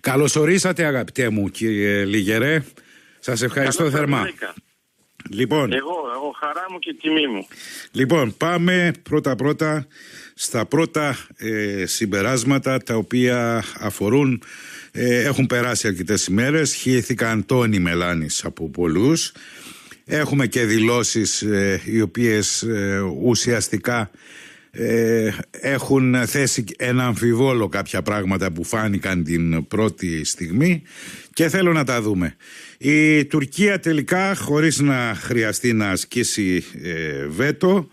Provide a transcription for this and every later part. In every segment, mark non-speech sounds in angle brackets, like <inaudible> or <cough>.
Καλωσορίσατε αγαπητέ μου κύριε Λιγερέ. Σας ευχαριστώ Καλώς θερμά. βρήκα. Λοιπόν, Εγώ, εγώ χαρά μου και τιμή μου. λοιπόν, πάμε πρώτα πρώτα στα πρώτα ε, συμπεράσματα τα οποία αφορούν, ε, έχουν περάσει αρκετές ημέρες, χύθηκαν τόνοι μελάνης από πολλούς. Έχουμε και δηλώσεις ε, οι οποίες ε, ουσιαστικά ε, έχουν θέσει ένα αμφιβόλο κάποια πράγματα που φάνηκαν την πρώτη στιγμή και θέλω να τα δούμε. Η Τουρκία τελικά χωρίς να χρειαστεί να ασκήσει ε, βέτο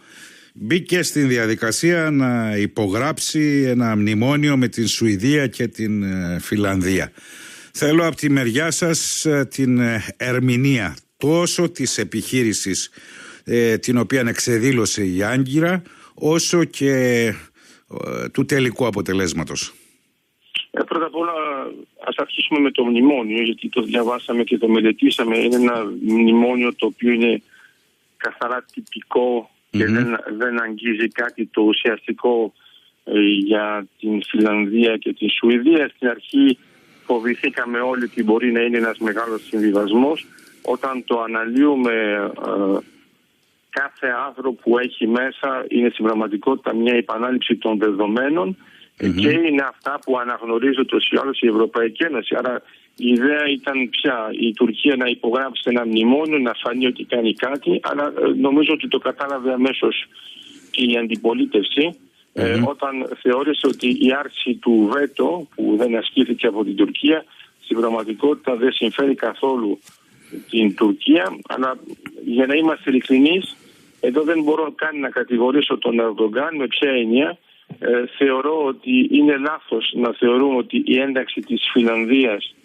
μπήκε στην διαδικασία να υπογράψει ένα μνημόνιο με την Σουηδία και την ε, Φιλανδία. Θέλω από τη μεριά σας ε, την ε, ερμηνεία τόσο της επιχείρησης ε, την οποία εξεδήλωσε η Άγκυρα όσο και ε, του τελικού αποτελέσματος. Ε, πρώτα απ' όλα, ας αρχίσουμε με το μνημόνιο, γιατί το διαβάσαμε και το μελετήσαμε. Είναι ένα μνημόνιο το οποίο είναι καθαρά τυπικό και δεν, δεν αγγίζει κάτι το ουσιαστικό ε, για την Φιλανδία και την Σουηδία. Στην αρχή φοβηθήκαμε όλοι ότι μπορεί να είναι ένας μεγάλος συμβιβασμός. Όταν το αναλύουμε ε, κάθε άρθρο που έχει μέσα είναι στην πραγματικότητα μια επανάληψη των δεδομένων και είναι αυτά που αναγνωρίζει το ή η Ευρωπαϊκή Ένωση. Άρα η ιδέα ήταν πια η Τουρκία να υπογράψει ένα μνημόνιο, να φανεί ότι κάνει κάτι, αλλά ε, νομίζω ότι το κατάλαβε αμέσως και η αντιπολίτευση ε, όταν θεώρησε ότι η άρση του βέτο που δεν ασκήθηκε από την Τουρκία στην πραγματικότητα δεν συμφέρει καθόλου την Τουρκία. Αλλά για να είμαστε ειλικρινείς εδώ δεν μπορώ καν να κατηγορήσω τον Ερντογκάν με ποια έννοια ε, θεωρώ ότι είναι λάθος να θεωρούμε ότι η ένταξη της Φιλανδίας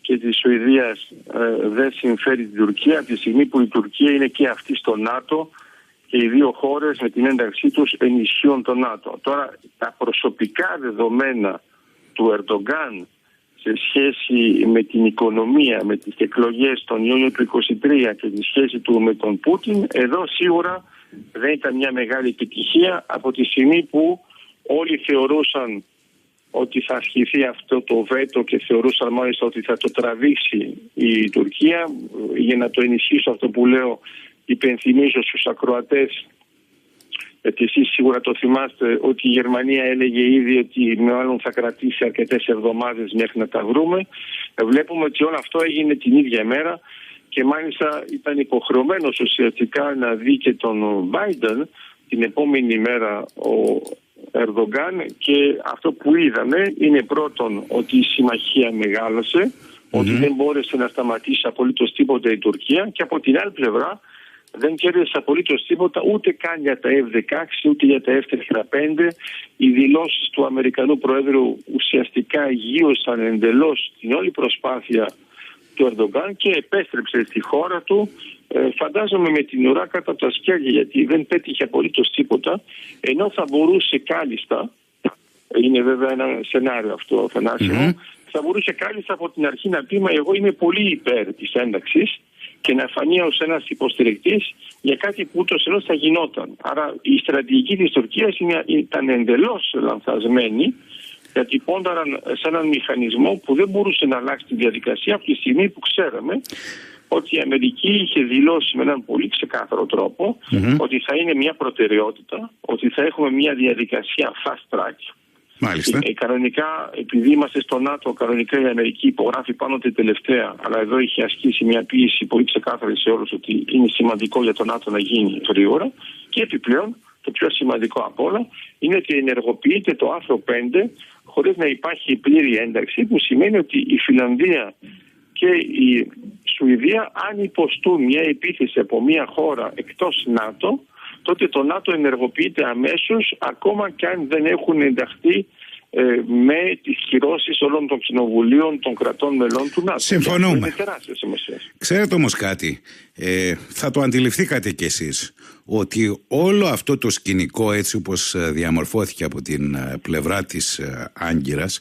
και της Σουηδίας ε, δεν συμφέρει την Τουρκία από τη στιγμή που η Τουρκία είναι και αυτή στο ΝΑΤΟ και οι δύο χώρες με την ένταξή τους ενισχύουν το ΝΑΤΟ. Τώρα τα προσωπικά δεδομένα του Ερντογκάν σε σχέση με την οικονομία, με τις εκλογές τον Ιούνιο του 2023 και τη σχέση του με τον Πούτιν, εδώ σίγουρα δεν ήταν μια μεγάλη επιτυχία από τη στιγμή που όλοι θεωρούσαν ότι θα ασκηθεί αυτό το βέτο και θεωρούσαν μάλιστα ότι θα το τραβήξει η Τουρκία. Για να το ενισχύσω αυτό που λέω, υπενθυμίζω στους ακροατές γιατί εσείς σίγουρα το θυμάστε ότι η Γερμανία έλεγε ήδη ότι μάλλον θα κρατήσει αρκετές εβδομάδες μέχρι να τα βρούμε. Βλέπουμε ότι όλο αυτό έγινε την ίδια μέρα και μάλιστα ήταν υποχρεωμένος ουσιαστικά να δει και τον Biden την επόμενη μέρα ο Ερδογκάν και αυτό που είδαμε είναι πρώτον ότι η συμμαχία ότι δεν μπόρεσε να σταματήσει απολύτως τίποτα η Τουρκία και από την άλλη πλευρά δεν κέρδισε απολύτως τίποτα ούτε καν για τα F-16 ούτε για τα F-35. Οι δηλώσεις του Αμερικανού Προέδρου ουσιαστικά γύρωσαν εντελώς την όλη προσπάθεια του Ερντογκάν και επέστρεψε στη χώρα του. Ε, φαντάζομαι με την ουρά κάτω από τα σκέλια γιατί δεν πέτυχε απολύτως τίποτα ενώ θα μπορούσε κάλλιστα είναι βέβαια ένα σενάριο αυτό θα μπορούσε κάλλιστα από την αρχή να πει μα εγώ είμαι πολύ υπέρ της ένταξης και να φανεί ως ένας υποστηρικτής για κάτι που ούτως ή θα γινόταν. Άρα η στρατηγική της Τουρκίας ήταν εντελώς λανθασμένη γιατί πόνταραν σε έναν μηχανισμό που δεν μπορούσε να αλλάξει τη διαδικασία από τη στιγμή που ξέραμε ότι η Αμερική είχε δηλώσει με έναν πολύ ξεκάθαρο ότι θα είναι μια προτεραιότητα, ότι θα έχουμε μια διαδικασία fast track Μάλιστα. Ε, κανονικά, επειδή είμαστε στο ΝΑΤΟ, κανονικά η Αμερική υπογράφει πάνω τη τελευταία, αλλά εδώ είχε ασκήσει μια πίεση πολύ ξεκάθαρη σε όλους ότι είναι σημαντικό για το ΝΑΤΟ να γίνει γρήγορα. Και επιπλέον, το πιο σημαντικό απ' όλα, είναι ότι ενεργοποιείται το άρθρο 5 χωρίς να υπάρχει πλήρη ένταξη, που σημαίνει ότι η Φιλανδία και η Σουηδία, αν υποστούν μια επίθεση από μια χώρα εκτός ΝΑΤΟ, τότε το ΝΑΤΟ ενεργοποιείται αμέσως ακόμα και αν δεν έχουν ενταχθεί ε, με τις κυρώσεις όλων των κοινοβουλίων των κρατών μελών του ΝΑΤΟ. Συμφωνούμε. Είναι τεράστια σημασία. Ξέρετε όμως κάτι, ε, θα το αντιληφθήκατε κι εσείς, ότι όλο αυτό το σκηνικό έτσι όπως ε, διαμορφώθηκε από την ε, πλευρά της Άγκυρας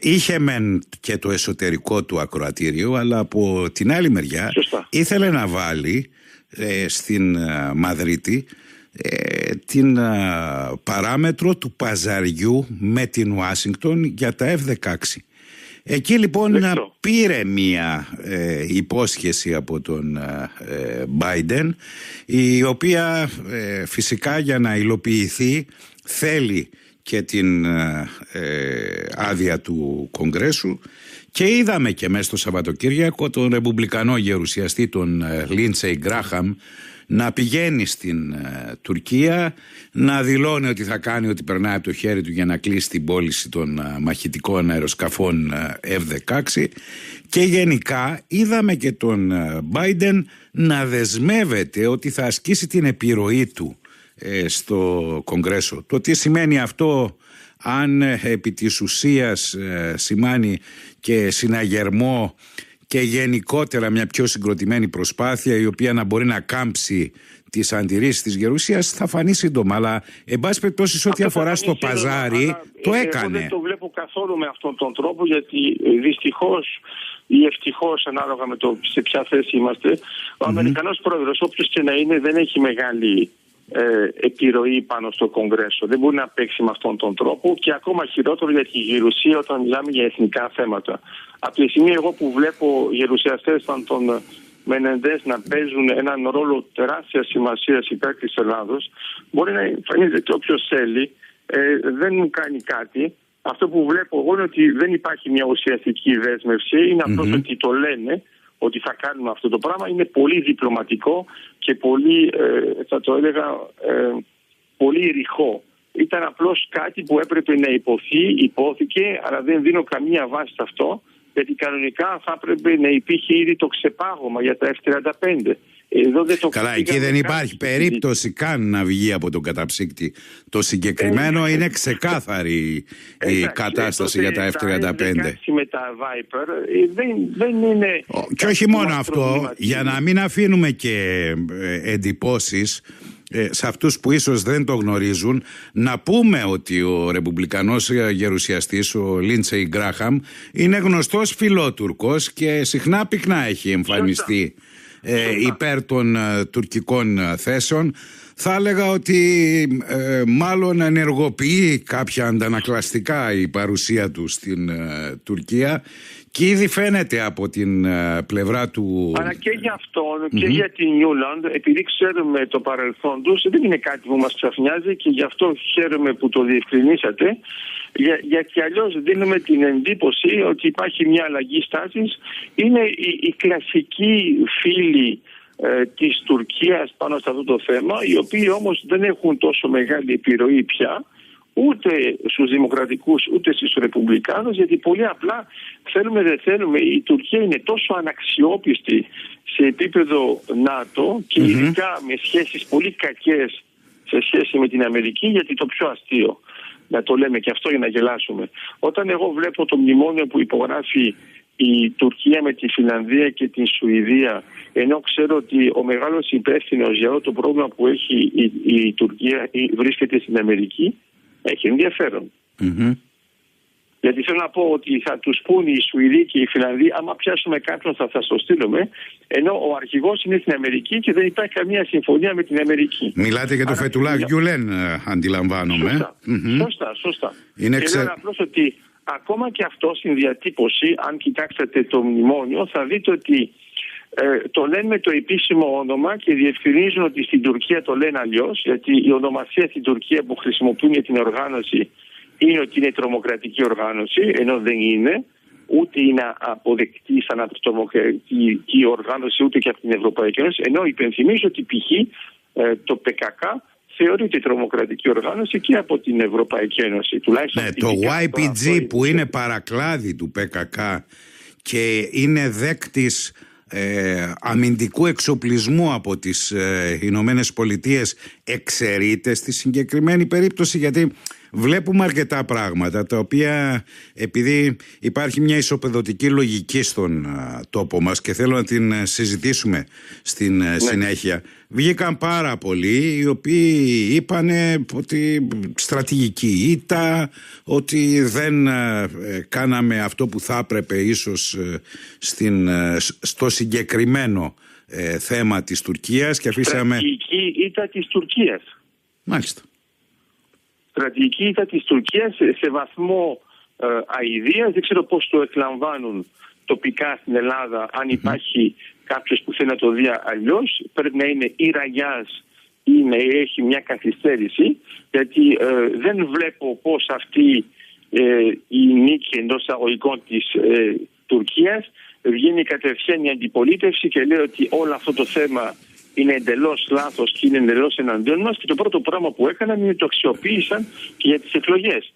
είχε μεν και το εσωτερικό του ακροατήριο αλλά από την άλλη μεριά ήθελε να βάλει ε, στην ε, Μαδρίτη ε, την παράμετρο του παζαριού με την Ουάσιγκτον για τα F-16. Εκεί λοιπόν πήρε μία ε, υπόσχεση από τον ε, Biden η οποία ε, φυσικά για να υλοποιηθεί θέλει και την άδεια του Κογκρέσου και είδαμε και μέσα στο Σαββατοκύριακο τον ρεπουμπλικανό γερουσιαστή τον Λίντσεϊ Γκράχαμ να πηγαίνει στην ε, Τουρκία, να δηλώνει ότι θα κάνει ότι περνάει από το χέρι του για να κλείσει την πώληση των ε, μαχητικών αεροσκαφών ε, F-16 και γενικά είδαμε και τον Biden να δεσμεύεται ότι θα ασκήσει την επιρροή του στο Κογκρέσο. Το τι σημαίνει αυτό αν επί της ουσίας σημάνει και συναγερμό και γενικότερα μια πιο συγκροτημένη προσπάθεια η οποία να μπορεί να κάμψει τις αντιρρήσεις της Γερουσίας θα φανεί σύντομα. Αλλά, εν πάση περιπτώσει, ό,τι αφορά στο παζάρι, το έκανε. Εγώ δεν το βλέπω καθόλου με αυτόν τον τρόπο, γιατί ε, δυστυχώς ή ευτυχώς, ανάλογα με το σε ποια θέση είμαστε, ο mm-hmm. Αμερικανός πρόεδρος, όποιος και να είναι, δεν έχει μεγάλη ε, επιρροή πάνω στο Κογκρέσο. Δεν μπορεί να παίξει με αυτόν τον τρόπο και ακόμα χειρότερο για τη γερουσία όταν μιλάμε για εθνικά θέματα. Από τη στιγμή εγώ που βλέπω γερουσιαστές σαν τον Μενεντές να παίζουν έναν ρόλο τεράστια σημασία υπέρ της Ελλάδος, μπορεί να εμφανίζεται και όποιος θέλει, ε, δεν μου κάνει κάτι. Αυτό που βλέπω εγώ είναι ότι δεν υπάρχει μια ουσιαστική δέσμευση, είναι ότι το λένε ότι θα κάνουμε αυτό το πράγμα. Είναι πολύ διπλωματικό και πολύ, ε, θα το έλεγα, ε, πολύ ρηχό. Ήταν απλώς κάτι που έπρεπε να υποθεί, υπόθηκε, αλλά δεν δίνω καμία βάση σε αυτό γιατί κανονικά θα έπρεπε να υπήρχε ήδη το ξεπάγωμα για τα F-35. Εδώ δεν το Καλά, εκεί δεν υπάρχει περίπτωση καν να βγει από τον καταψύκτη. Το συγκεκριμένο ε, είναι ξεκάθαρη η κατάσταση για τα F-35. με τα Viper ε, δεν, δεν είναι... Και όχι μόνο αυτό, για να μην αφήνουμε και ε, εντυπώσεις ε, σε αυτούς που ίσως δεν το γνωρίζουν να πούμε ότι ο ρεπουμπλικανός γερουσιαστής ο Λίντσεϊ Γκράχαμ είναι γνωστός φιλότουρκος και συχνά πυκνά έχει εμφανιστεί ε, υπέρ των ε, τουρκικών θέσεων. Θα έλεγα ότι μάλλον ενεργοποιεί κάποια αντανακλαστικά η παρουσία του στην Τουρκία και ήδη φαίνεται από την ε, πλευρά του. Αλλά και για αυτον και για την Νιούλαντ, επειδή ξέρουμε το παρελθόν τους, δεν είναι κάτι που μας ξαφνιάζει και γι' αυτό χαίρομαι που το διευκρινίσατε. Για, γιατί αλλιώς δίνουμε την εντύπωση ότι υπάρχει μια αλλαγή στάσης. Είναι η, η κλασική φίλη ε, της Τουρκίας πάνω σε αυτό το θέμα, οι οποίοι όμως δεν έχουν τόσο μεγάλη επιρροή πια ούτε στους δημοκρατικούς ούτε στους ρεπουμπλικάνους γιατί πολύ απλά θέλουμε δεν θέλουμε. Η Τουρκία είναι τόσο αναξιόπιστη σε επίπεδο ΝΑΤΟ και ειδικά με σχέσεις πολύ κακές σε σχέση με την Αμερική γιατί το πιο αστείο να το λέμε και αυτό για να γελάσουμε. Όταν εγώ βλέπω το μνημόνιο που υπογράφει η Τουρκία με τη Φιλανδία και την Σουηδία ενώ ξέρω ότι ο μεγάλος υπεύθυνος για όλο το πρόβλημα που έχει η, η Τουρκία βρίσκεται στην Αμερική έχει ενδιαφέρον. Mm-hmm. Γιατί θέλω να πω ότι θα τους πούν οι Σουηδοί και οι Φιλανδοί, άμα πιάσουμε κάποιον θα σα το στείλουμε, ενώ ο αρχηγός είναι στην Αμερική και δεν υπάρχει καμία συμφωνία με την Αμερική. Μιλάτε για το Φετουλά Γκιουλέν, ε, αντιλαμβάνομαι. Σωστά, mm-hmm. σωστά. σωστά. Είναι και ξε... απλώς ότι ακόμα και αυτό στην διατύπωση, αν κοιτάξετε το μνημόνιο, θα δείτε ότι ε, το λένε με το επίσημο όνομα και διευκρινίζουν ότι στην Τουρκία το λένε αλλιώς, γιατί η ονομασία στην Τουρκία που χρησιμοποιούν για την οργάνωση είναι ότι είναι τρομοκρατική οργάνωση, ενώ δεν είναι. Ούτε είναι αποδεκτή σαν τρομοκρατική οργάνωση, ούτε και από την Ευρωπαϊκή Ένωση. Ενώ υπενθυμίζω ότι π.χ. Ε, το ΠΚΚ θεωρείται τρομοκρατική οργάνωση και από την Ευρωπαϊκή Ένωση. Τουλάχιστον ναι, το YPG που είναι παρακλάδι του ΠΚΚ και είναι δέκτης ε, αμυντικού εξοπλισμού από τις ε, Ηνωμένες Πολιτείες εξαιρείται στη συγκεκριμένη περίπτωση γιατί βλέπουμε αρκετά πράγματα τα οποία επειδή υπάρχει μια ισοπεδωτική λογική στον τόπο μας και θέλω να την ε, συζητήσουμε στην ε, ναι. συνέχεια βγήκαν πάρα πολλοί οι οποίοι είπαν ότι στρατηγική ήττα ότι δεν ε, κάναμε αυτό που θα έπρεπε ίσως στην, στο συγκεκριμένο θέμα της Τουρκίας και αφήσαμε... Στρατηγική ήττα της Τουρκίας. Μάλιστα στρατηγική ήττα της Τουρκίας σε, βαθμό ε, αηδίας. Δεν ξέρω πώς το εκλαμβάνουν τοπικά στην Ελλάδα αν υπάρχει κάποιος που θέλει να το δει αλλιώς. Πρέπει να είναι ή ραγιάς ή να έχει μια καθυστέρηση γιατί ε, δεν βλέπω πώς αυτή ε, η νίκη εντός αγωγικών της ε, Τουρκίας βγαίνει κατευθείαν η αντιπολίτευση και λέει ότι όλο αυτό το θέμα είναι εντελώς λάθος και είναι εντελώς εναντίον μας. Και το πρώτο πράγμα που έκαναν είναι το αξιοποίησαν και για τις εκλογές.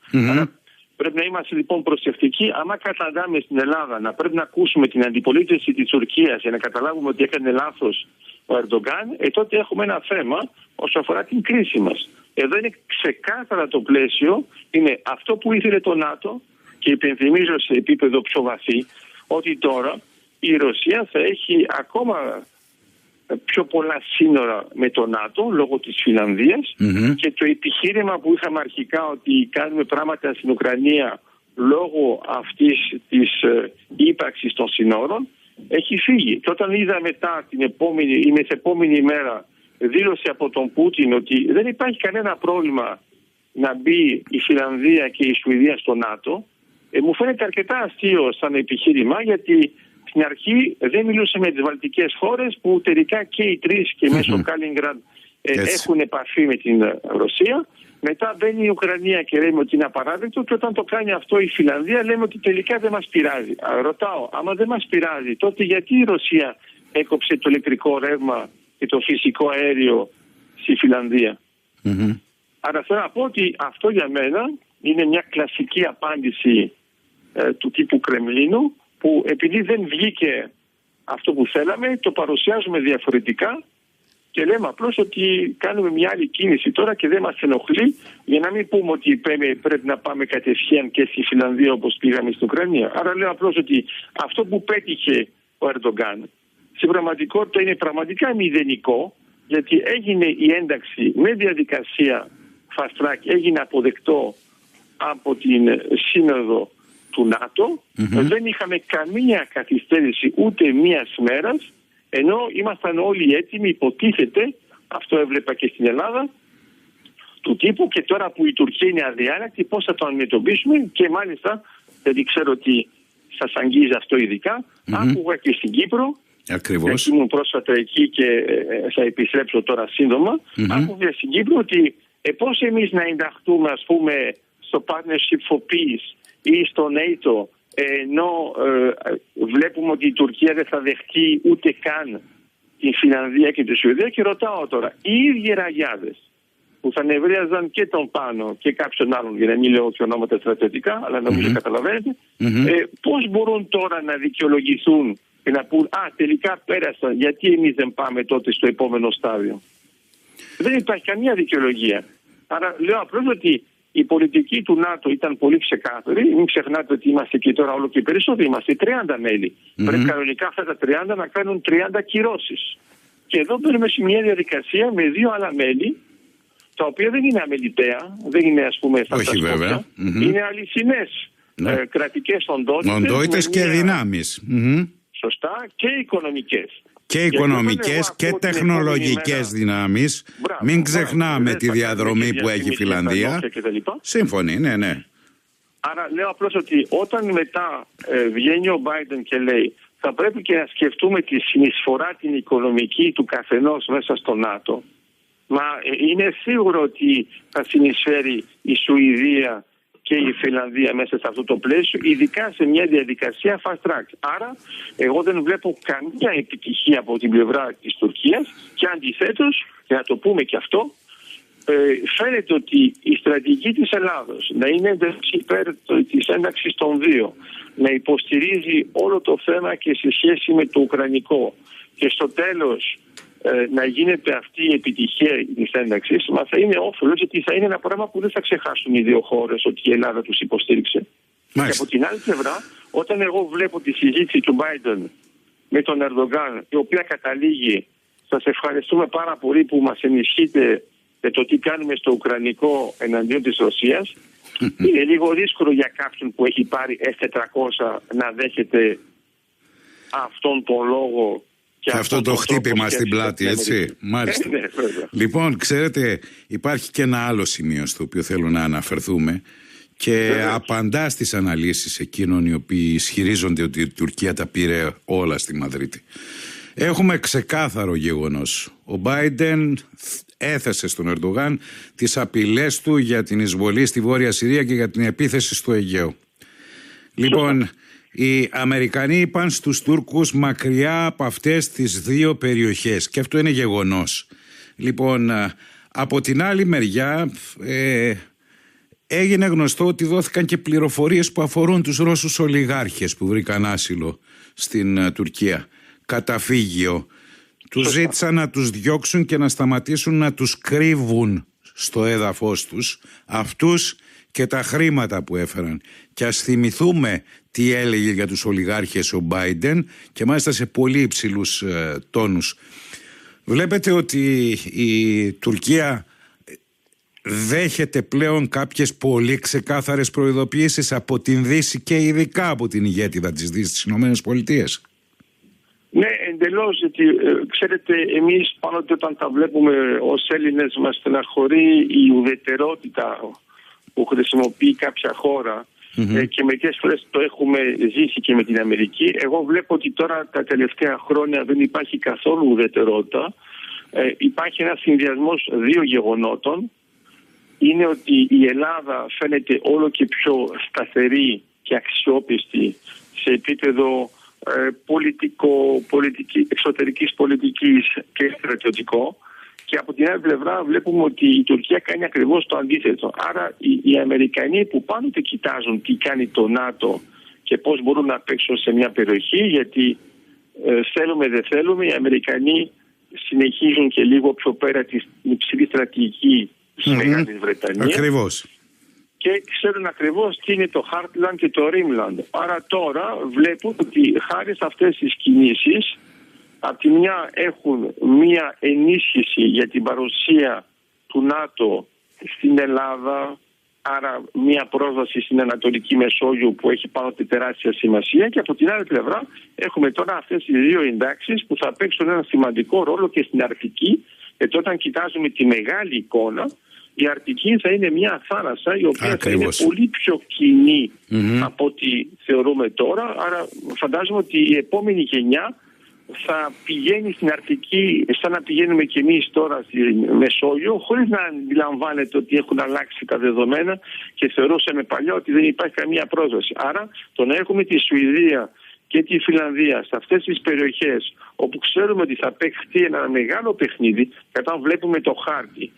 Πρέπει να είμαστε λοιπόν προσεκτικοί. Άμα καταντάμε στην Ελλάδα να πρέπει να ακούσουμε την αντιπολίτευση της Τουρκίας για να καταλάβουμε ότι έκανε λάθος ο Ερντογκάν, ε, τότε έχουμε ένα θέμα όσο αφορά την κρίση μας. Εδώ είναι ξεκάθαρα το πλαίσιο, είναι αυτό που ήθελε το ΝΑΤΟ και υπενθυμίζω σε επίπεδο πιο βαθύ ότι τώρα η Ρωσία θα έχει ακόμα πιο πολλά σύνορα με το ΝΑΤΟ λόγω της φιλανδιας και το επιχείρημα που είχαμε αρχικά ότι κάνουμε πράγματα στην Ουκρανία λόγω αυτής της ε, ύπαρξης των σύνορων έχει φύγει. Και όταν είδα μετά την επόμενη ή μεθεπόμενη ημέρα δήλωση από τον Πούτιν ότι δεν υπάρχει κανένα πρόβλημα να μπει η Φιλανδία και η Σουηδία στο ΝΑΤΟ ε, μου φαίνεται αρκετά αστείο σαν επιχείρημα γιατί στην αρχή δεν μιλούσε με τις βαλτικές χώρες που τελικά και οι τρεις και μέσω Κάλιγκραντ ε, έχουν επαφή με την ε, Ρωσία. Μετά μπαίνει η Ουκρανία και λέμε ότι είναι απαράδεκτο και όταν το κάνει αυτό η Φιλανδία λέμε ότι τελικά δεν μας πειράζει. ρωτάω, άμα δεν μας πειράζει τότε γιατί η Ρωσία έκοψε το ηλεκτρικό ρεύμα και το φυσικό αέριο στη φιλανδια Άρα θέλω να πω ότι αυτό για μένα είναι μια κλασική απάντηση ε, του τύπου Κρεμλίνου που επειδή δεν βγήκε αυτό που θέλαμε το παρουσιάζουμε διαφορετικά και λέμε απλώς ότι κάνουμε μια άλλη κίνηση τώρα και δεν μας ενοχλεί για να μην πούμε ότι πρέπει να πάμε κατευθείαν και στη Φιλανδία όπως πήγαμε στην Ουκρανία. Άρα λέω απλώς ότι αυτό που πέτυχε ο Ερντογκάν στην πραγματικότητα είναι πραγματικά μηδενικό γιατί έγινε η ένταξη με διαδικασία fast track, έγινε αποδεκτό από την Σύνοδο του ΝΑΤΟ. Δεν είχαμε καμία καθυστέρηση ούτε μίας μέρας, ενώ ήμασταν όλοι έτοιμοι, υποτίθεται, αυτό έβλεπα και στην Ελλάδα, του τύπου και τώρα που η Τουρκία είναι αδιάλακτη, πώς θα το αντιμετωπίσουμε και μάλιστα, γιατί ξέρω ότι σας αγγίζει αυτό ειδικά, mm-hmm. άκουγα και στην Κύπρο. Ακριβώς. Ήμουν πρόσφατα εκεί και ε, θα επιστρέψω τώρα σύντομα. Mm-hmm. Άκουγα στην Κύπρο ότι ε, πώς εμείς να ενταχθούμε, ας πούμε, στο Partnership for Peace ή στο NATO ενώ ε, βλέπουμε ότι η Τουρκία δεν θα δεχτεί ούτε καν την Φιλανδία και τη Σουηδία και ρωτάω τώρα, οι ίδιοι ραγιάδες που θα νευρίαζαν και τον Πάνο και κάποιον άλλον, για να μην λέω και ονόματα στρατιωτικά, αλλά νομίζω mm-hmm. καταλαβαίνετε, mm-hmm. ε, πώς μπορούν τώρα να δικαιολογηθούν και να πούν «Α, τελικά πέρασαν, γιατί εμείς δεν πάμε τότε στο επόμενο στάδιο». Δεν υπάρχει καμία δικαιολογία. Άρα λέω απλώς ότι η πολιτική του ΝΑΤΟ ήταν πολύ ξεκάθαρη. Μην ξεχνάτε ότι είμαστε και τώρα όλο και περισσότεροι. Είμαστε 30 μελη Πρέπει κανονικά αυτά τα 30 να κάνουν 30 κυρώσεις. Και εδώ μπαίνουμε σε μια διαδικασία με δύο άλλα μέλη, τα οποία δεν είναι αμεληταία, δεν είναι ας πούμε φανταστικά. Είναι αληθινές ναι. ε, κρατικές οντότητες. Οντότητες και δυνάμεις. Σωστά και οικονομικές και οικονομικές και τεχνολογικές δυνάμεις. Μην ξεχνάμε τη διαδρομή που έχει η Φιλανδία. Σύμφωνοι, ναι, ναι. Άρα λέω απλώς ότι όταν μετά ε, βγαίνει ο Biden και λέει θα πρέπει και να σκεφτούμε τη συνεισφορά την οικονομική του καθενός μέσα στο ΝΑΤΟ. Μα ε, είναι σίγουρο ότι θα συνεισφέρει η Σουηδία και η Φιλανδία μέσα σε αυτό το πλαίσιο, ειδικά σε μια διαδικασία fast track. Άρα, εγώ δεν βλέπω καμία επιτυχία από την πλευρά της Τουρκίας και αντιθέτως, για να το πούμε και αυτό, ε, φαίνεται ότι η στρατηγική της Ελλάδος να είναι υπέρ της ένταξης των δύο, να υποστηρίζει όλο το θέμα και σε σχέση με το Ουκρανικό και στο τέλος ε, να γίνεται αυτή η επιτυχία τη ένταξη, μα θα είναι όφελος γιατί θα είναι ένα πράγμα που δεν θα ξεχάσουν οι δύο χώρες ότι η Ελλάδα τους υποστήριξε. Και από την άλλη πλευρά, όταν εγώ βλέπω τη συζήτηση του Biden με τον Ερντογκάν, η οποία καταλήγει, σας ευχαριστούμε πάρα πολύ που μας ενισχύετε με το τι κάνουμε στο Ουκρανικό εναντίον της Ρωσίας. <laughs> είναι λίγο δύσκολο για κάποιον που έχει πάρει S400 να δέχεται αυτόν τον λόγο και αυτό, το χτύπημα στην πλάτη, έτσι. <laughs> Μάλιστα. Ε, ναι, λοιπόν, ξέρετε, υπάρχει και ένα άλλο σημείο στο οποίο θέλω να αναφερθούμε και απαντά στις αναλύσεις εκείνων οι οποίοι ισχυρίζονται ότι η Τουρκία τα πήρε όλα στη Μαδρίτη. Έχουμε ξεκάθαρο γεγονός. Ο Μπάιντεν έθεσε στον Ερντογάν τις απειλές του για την εισβολή στη Βόρεια Συρία και για την επίθεση στο Αιγαίο. Λοιπόν, οι Αμερικανοί είπαν στους Τούρκους μακριά από αυτές τις δύο περιοχές και αυτό είναι γεγονός. Λοιπόν, από την άλλη μεριά ε, έγινε γνωστό ότι δόθηκαν και πληροφορίες που αφορούν τους Ρώσους ολιγάρχες που βρήκαν άσυλο στην ε, Τουρκία. Καταφύγιο. Τους ζήτησαν να τους διώξουν και να σταματήσουν να τους κρύβουν στο έδαφος τους αυτούς και τα χρήματα που έφεραν. Και ας θυμηθούμε τι έλεγε για τους ολιγάρχες ο Μπάιντεν και μάλιστα σε πολύ υψηλούς ε, τόνους. Βλέπετε ότι η Τουρκία δέχεται πλέον κάποιες πολύ ξεκάθαρες προειδοποιήσεις από την Δύση και ειδικά από την ηγέτιδα της Δύσης της Ηνωμένες Πολιτείες. Ναι, εντελώς. Γιατί ε, ξέρετε, εμείς πάντοτε όταν τα βλέπουμε ως Έλληνες, μας στεναχωρεί η ουδετερότητα που χρησιμοποιεί κάποια ε, και μερικές φορές το έχουμε ζήσει και με την Αμερική. Εγώ βλέπω ότι τώρα τα τελευταία χρόνια δεν υπάρχει καθόλου ουδετερότητα. Ε, υπάρχει ένας συνδυασμός δύο γεγονότων είναι ότι η Ελλάδα φαίνεται όλο και πιο σταθερή και αξιόπιστη σε επίπεδο ε, πολιτικό, πολιτική, εξωτερικής πολιτικής και στρατιωτικό και από την άλλη πλευρά βλέπουμε ότι η Τουρκία κάνει ακριβώς το αντίθετο. Άρα οι, οι Αμερικανοί που πάντοτε κοιτάζουν τι κάνει το ΝΑΤΟ και πώς μπορούν να παίξουν σε μια περιοχή γιατί ε, θέλουμε δεν θέλουμε οι Αμερικανοί συνεχίζουν και λίγο πιο πέρα την υψηλής στρατηγική της Μεγάλης Βρετανίας. Ακριβώς. Και ξέρουν ακριβώς τι είναι το Heartland και το Rimland. Άρα τώρα βλέπουν ότι χάρη σε αυτές τις κινήσεις, από τη μια έχουν μία ενίσχυση για την παρουσία του ΝΑΤΟ στην Ελλάδα, άρα μία πρόσβαση στην Ανατολική Μεσόγειο που έχει πάνω τη τεράστια σημασία και από την άλλη πλευρά έχουμε τώρα αυτές οι δύο εντάξεις που θα παίξουν ένα σημαντικό ρόλο και στην Αρκτική γιατί όταν κοιτάζουμε τη μεγάλη εικόνα η Αρκτική θα είναι μια θάλασσα η οποία θα είναι πολύ πιο κοινη από ό,τι θεωρούμε τώρα. Άρα φαντάζομαι ότι η επόμενη γενιά θα πηγαίνει στην Αρκτική σαν να πηγαίνουμε κι εμείς τώρα στη Μεσόγειο χωρίς να αντιλαμβάνεται ότι έχουν αλλάξει τα δεδομένα και θεωρούσαμε παλιά ότι δεν υπάρχει καμία πρόσβαση. Άρα το να έχουμε τη Σουηδία και τη Φιλανδία σε αυτές τις περιοχές όπου ξέρουμε ότι θα παίξει ένα μεγάλο παιχνίδι και όταν βλέπουμε το χάρτη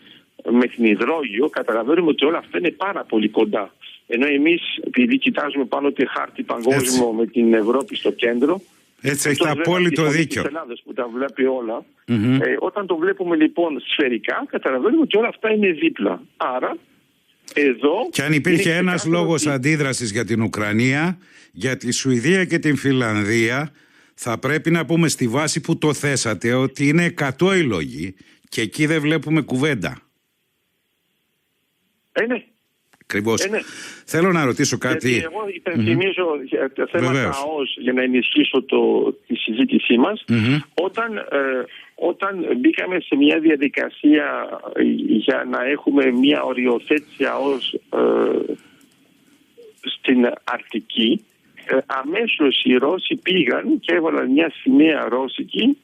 με την υδρόγειο καταλαβαίνουμε ότι όλα αυτά είναι πάρα πολύ κοντά. Ενώ εμείς, επειδή κοιτάζουμε πάνω τη χάρτη παγκόσμιο με την Ευρώπη στο κέντρο. Έτσι, έχει απόλυτο δίκιο. Της Ελλάδας που τα βλέπει Ε, όταν το βλέπουμε λοιπόν σφαιρικά, καταλαβαίνουμε ότι όλα αυτά είναι δίπλα. Άρα, εδώ. Και αν υπήρχε ένας λόγος ότι... αντίδρασης για την Ουκρανία, για τη Σουηδία και την Φιλανδία, θα πρέπει να πούμε στη βάση που το θέσατε ότι είναι 100 οι λόγοι και εκεί δεν βλέπουμε κουβέντα. Ε, ναι. Ακριβώς. Ε, ναι. Θέλω να ρωτήσω κάτι. Γιατί εγώ υπενθυμίζω mm-hmm. τα θέματα ΑΟΣ για να ενισχύσω το, τη συζήτησή μας. Όταν, ε, όταν μπήκαμε σε μια διαδικασία για να έχουμε μια οριοθέτηση ΑΟΣ ε, στην Αρκτική, ε, αμέσως οι Ρώσοι πήγαν και έβαλαν μια σημαία ρώσικη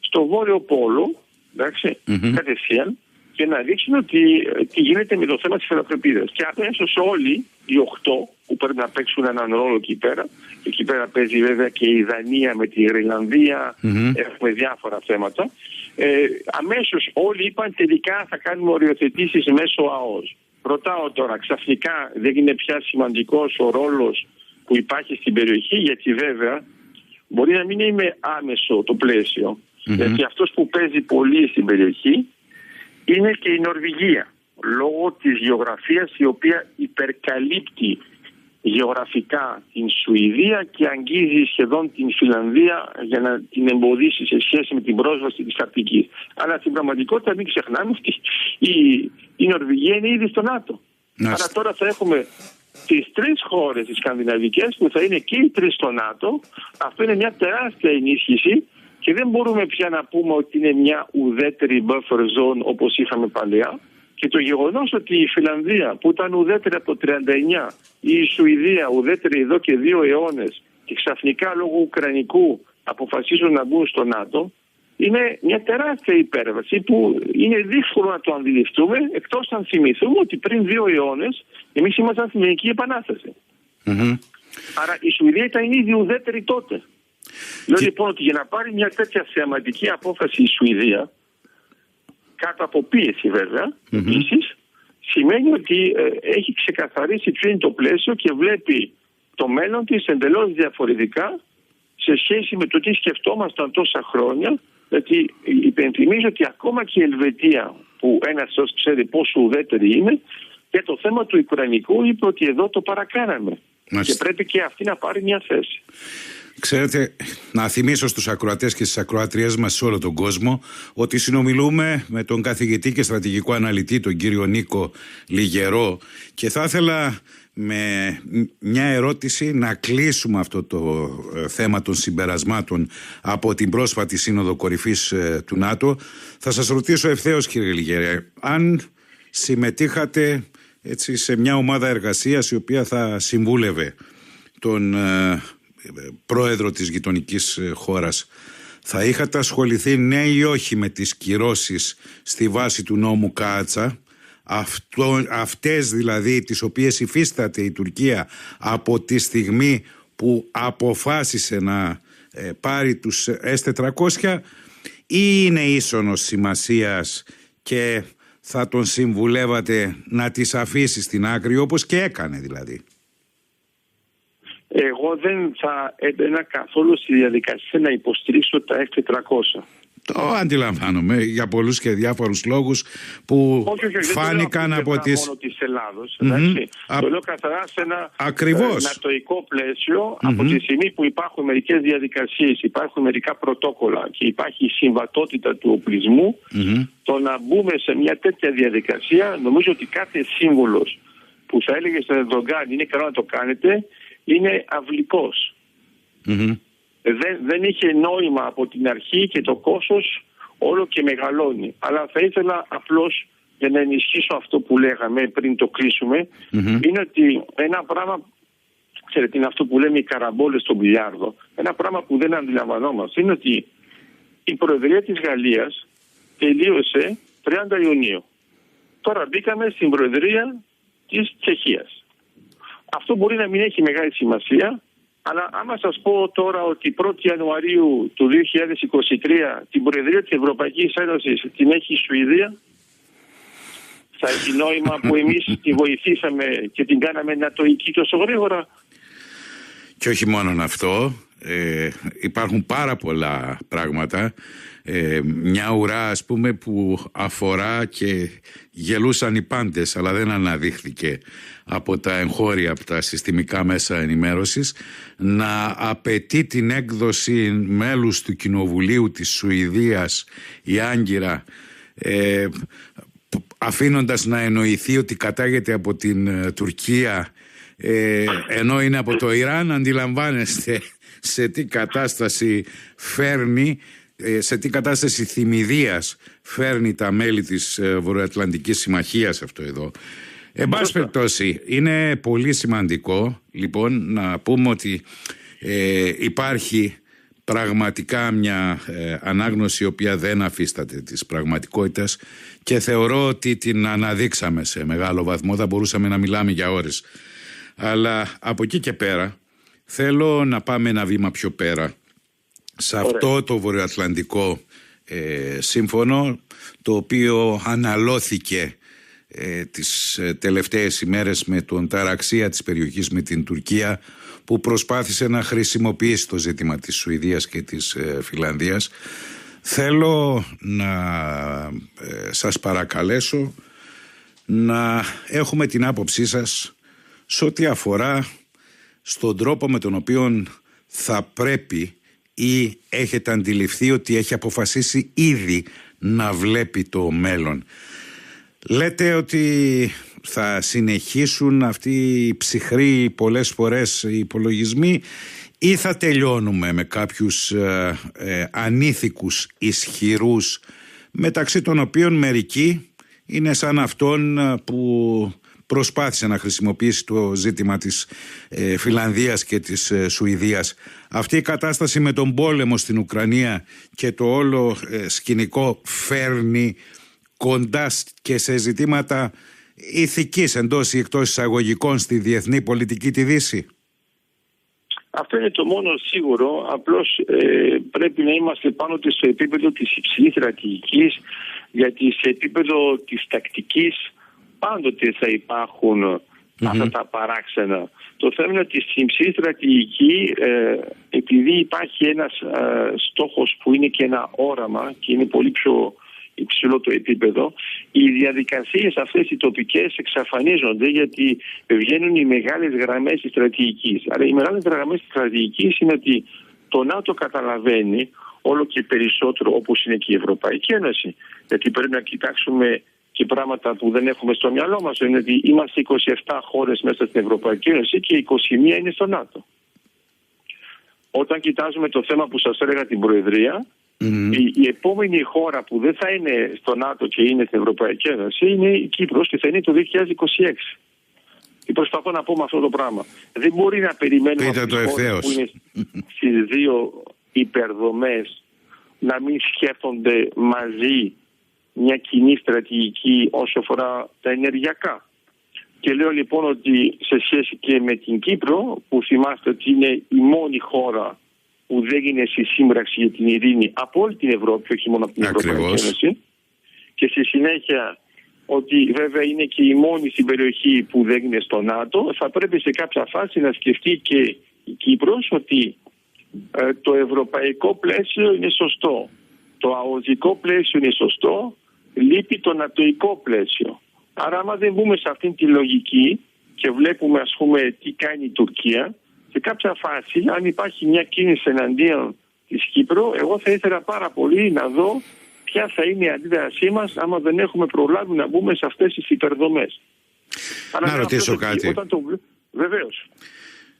στο Βόρειο Πόλο, εντάξει, κατευθείαν, και να δείξουν ότι ε, τι γίνεται με το θέμα της φελαπρεπίδα. Και αμέσω όλοι οι οχτώ που πρέπει να παίξουν έναν ρόλο εκεί πέρα, και εκεί πέρα παίζει βέβαια και η Δανία με τη Γρυλανδία, mm-hmm. έχουμε διάφορα θέματα. Ε, αμέσως όλοι είπαν τελικά θα κάνουμε οριοθετήσεις μέσω ΑΟΣ. Ρωτάω τώρα, ξαφνικά δεν είναι πια σημαντικός ο ρόλος που υπάρχει στην περιοχή, γιατί βέβαια μπορεί να μην είναι άμεσο το πλαίσιο. Mm-hmm. Γιατί αυτός που παίζει πολύ στην περιοχή είναι και η Νορβηγία λόγω της γεωγραφίας η οποία υπερκαλύπτει γεωγραφικά την Σουηδία και αγγίζει σχεδόν την Φιλανδία για να την εμποδίσει σε σχέση με την πρόσβαση της Αρκτικής. Αλλά στην πραγματικότητα μην ξεχνάμε ότι η, η Νορβηγία είναι ήδη στο ΝΑΤΟ. Άρα τώρα θα έχουμε τις τρεις χώρες τις σκανδιναβικές που θα είναι και οι τρεις στο ΝΑΤΟ. Αυτό είναι μια τεράστια ενίσχυση και δεν μπορούμε πια να πούμε ότι είναι μια ουδέτερη buffer zone όπως είχαμε παλιά Και το γεγονός ότι η Φιλανδία που ήταν ουδέτερη από το 39 ή η Σουηδία ουδέτερη εδώ και δύο αιώνες και ξαφνικά λόγω Ουκρανικού αποφασίζουν να μπουν στο ΝΑΤΟ είναι μια τεράστια υπέρβαση που είναι δύσκολο να το αντιληφθούμε εκτός αν θυμηθούμε ότι πριν δύο αιώνες εμείς ήμασταν στην Ελληνική Άρα η Σουηδία ήταν ήδη ουδέτερη τότε. Λέω λοιπόν ότι για να πάρει μια τέτοια θεαματική απόφαση η Σουηδία, κάτω από πίεση βέβαια, σημαίνει ότι ε, έχει ξεκαθαρίσει ποιο είναι το πλαίσιο και βλέπει το μέλλον της εντελώς διαφορετικά σε σχέση με το τι σκεφτόμασταν τόσα χρόνια. Γιατί υπενθυμίζω ότι ακόμα και η Ελβετία που ένας σας ξέρει πόσο ουδέτερη είναι για το θέμα του Ουκρανικού είπε ότι εδώ το παρακάναμε. Και πρέπει και αυτή να πάρει μια θέση. Ξέρετε, να θυμίσω στους ακροατές και στις ακροατριές μας σε όλο τον κόσμο ότι συνομιλούμε με τον καθηγητή και στρατηγικό αναλυτή τον κύριο Νίκο Λιγερό και θα ήθελα με μια ερώτηση να κλείσουμε αυτό το ε, θέμα των συμπερασμάτων από την πρόσφατη σύνοδο κορυφής ε, του ΝΑΤΟ. Θα σας ρωτήσω ευθέως κύριε Λιγερέ, αν συμμετείχατε έτσι, σε μια ομάδα εργασίας η οποία θα συμβούλευε τον ε, πρόεδρο της γειτονικής ε, χώρας θα είχατε ασχοληθεί ναι ή όχι με τις κυρώσεις στη βάση του νόμου Κάτσα; Αυτό, αυτές δηλαδή τις οποίες υφίσταται η Τουρκία από τη στιγμή που αποφάσισε να ε, πάρει τους S400 ή είναι ίσονος σημασίας και θα τον συμβουλεύατε να τις αφήσει στην άκρη όπως και έκανε δηλαδή; Εγώ δεν θα έμπαινα καθόλου στη διαδικασία να υποστηρίξω τα F400. Το αντιλαμβάνομαι για πολλούς και διάφορους λόγους που όχι, όχι, φάνηκαν δεν από τις... μόνο της Ελλάδος, mm-hmm. Το λέω καθαρά σε ένα Ακριβώς. Ε, νατοικό από τη στιγμή που υπάρχουν μερικές διαδικασίες, υπάρχουν μερικά πρωτόκολλα και υπάρχει συμβατότητα του οπλισμού, το να μπούμε σε μια τέτοια διαδικασία, νομίζω ότι κάθε σύμβολος που θα έλεγε στον Ερντογκάν είναι καλό να το κάνετε, είναι αυλικός δεν, δεν είχε νόημα από την αρχή και το κόστος όλο και μεγαλώνει. Αλλά θα ήθελα απλώς για να ενισχύσω αυτό που λέγαμε πριν το κλεισουμε είναι ότι ένα πράγμα ξέρετε είναι αυτό που λέμε οι καραμπόλες στον πιλιάρδο ένα πράγμα που δεν αντιλαμβανόμαστε είναι ότι η Προεδρία της Γαλλίας τελείωσε 30 Ιουνίου. Τώρα μπήκαμε στην Προεδρία της Τσεχίας. Αυτό μπορεί να μην έχει μεγάλη σημασία αλλά άμα σας πω τώρα ότι 1η Ιανουαρίου του 2023 την Προεδρία της Ευρωπαϊκής Ένωσης την έχει η Σουηδία, θα έχει νόημα που εμείς τη βοηθήσαμε και την κάναμε να το εκεί τόσο γρήγορα; Και όχι μόνο αυτό, ε, υπάρχουν πάρα πολλά πράγματα. Ε, μια ουρά ας πούμε που αφορά και γελούσαν οι πάντες αλλά δεν αναδείχθηκε από τα εγχώρια από τα συστημικά μέσα ενημέρωσης να απαιτεί την έκδοση μέλους του Κοινοβουλίου της Σουηδίας η Άγκυρα ε, αφήνοντας να εννοηθεί ότι κατάγεται από την ε, Τουρκία ε, ενώ είναι από το Ιράν αντιλαμβάνεστε σε τι κατάσταση φέρνει ε, σε τι κατάσταση θυμηδίας φέρνει τα μέλη της ε, Βορειοατλαντικής Συμμαχίας αυτό εδώ. Εν πάση περιπτώσει, είναι πολύ σημαντικό λοιπόν να πούμε ότι ε, υπάρχει πραγματικά μια ανάγνωση η οποία δεν αφίσταται της πραγματικότητας και θεωρώ ότι την αναδείξαμε σε μεγάλο βαθμό, θα μπορούσαμε να μιλάμε για ώρες. Αλλά από εκεί και πέρα θέλω να πάμε ένα βήμα πιο πέρα. Σε αυτό το βορειοατλαντικό ε, σύμφωνο το οποίο αναλώθηκε ε, τις ε, τελευταίες ημέρες με τον ταραξία της περιοχής με την Τουρκία που προσπάθησε να χρησιμοποιήσει το ζήτημα της Σουηδίας και της ε, Φιλανδίας. Θέλω να ε, σας παρακαλέσω να έχουμε την άποψή σας σε ό,τι αφορά στον τρόπο με τον οποίο θα πρέπει ή έχετε αντιληφθεί ότι έχει αποφασίσει ήδη να βλέπει το μέλλον. Λέτε ότι θα συνεχίσουν αυτοί οι ψυχροί πολλές φορές οι υπολογισμοί ή θα τελειώνουμε με κάποιους ε, ε, ανήθικους ισχυρούς μεταξύ των οποίων μερικοί είναι σαν αυτόν που προσπάθησε να χρησιμοποιήσει το ζήτημα της ε, Φιλανδίας και της ε, Σουηδίας. Αυτή η κατάσταση με τον πόλεμο στην Ουκρανία και το όλο ε, σκηνικό φέρνει κοντά και σε ζητήματα ηθικής εντός ή εκτός εισαγωγικών στη διεθνή πολιτική τη Δύση. Αυτό είναι το μόνο σίγουρο. Απλώς ε, πρέπει να είμαστε πάνω στο επίπεδο της υψηλής στρατηγικής γιατί σε επίπεδο της τακτικής πάντοτε θα υπάρχουν αυτά τα παράξενα. Το θέμα είναι ότι στην υψηλή στρατηγική, ε, επειδή υπάρχει ένας ε, στόχος που είναι και ένα όραμα και είναι πολύ πιο υψηλό το επίπεδο, οι διαδικασίες αυτές οι τοπικές εξαφανίζονται γιατί βγαίνουν οι μεγάλες γραμμές της στρατηγικής. Αλλά οι μεγάλες γραμμές της στρατηγικής είναι ότι το ΝΑΤΟ καταλαβαίνει όλο και περισσότερο όπως είναι και η Ευρωπαϊκή Ένωση. Γιατί πρέπει να κοιτάξουμε και πράγματα που δεν έχουμε στο μυαλό μας είναι ότι είμαστε 27 χώρες μέσα στην Ευρωπαϊκή Ένωση και 21 είναι στο ΝΑΤΟ. Όταν κοιτάζουμε το θέμα που σας έλεγα την Προεδρία, η, η, επόμενη χώρα που δεν θα είναι στο ΝΑΤΟ και είναι στην Ευρωπαϊκή Ένωση είναι η Κύπρος και θα είναι το 2026. Και προσπαθώ να πω με αυτό το πράγμα. Δεν μπορεί να περιμένουμε Πείτε το που είναι στις δύο υπερδομές να μην σκέφτονται μαζί μια κοινή στρατηγική όσο αφορά τα ενεργειακά. Και λέω λοιπόν ότι σε σχέση και με την Κύπρο, που θυμάστε ότι είναι η μόνη χώρα που δεν είναι στη σύμπραξη για την ειρήνη από όλη την Ευρώπη, όχι μόνο από την Ευρωπαϊκή Ένωση, και στη συνέχεια ότι βέβαια είναι και η μόνη στην περιοχή που δεν είναι στο ΝΑΤΟ, θα πρέπει σε κάποια φάση να σκεφτεί και η Κύπρος ότι ε, το ευρωπαϊκό πλαίσιο είναι σωστό, το αοζικό πλαίσιο είναι σωστό, λείπει το νατοϊκό πλαίσιο. Άρα άμα δεν μπούμε σε αυτήν τη λογική και βλέπουμε ας πούμε τι κάνει η Τουρκία, σε κάποια φάση αν υπάρχει μια κίνηση εναντίον της Κύπρου, εγώ θα ήθελα πάρα πολύ να δω ποια θα είναι η αντίδρασή μας άμα δεν έχουμε προλάβει να μπούμε σε αυτές τις υπερδομές. Να ρωτήσω κάτι. Όταν το... Βεβαίως.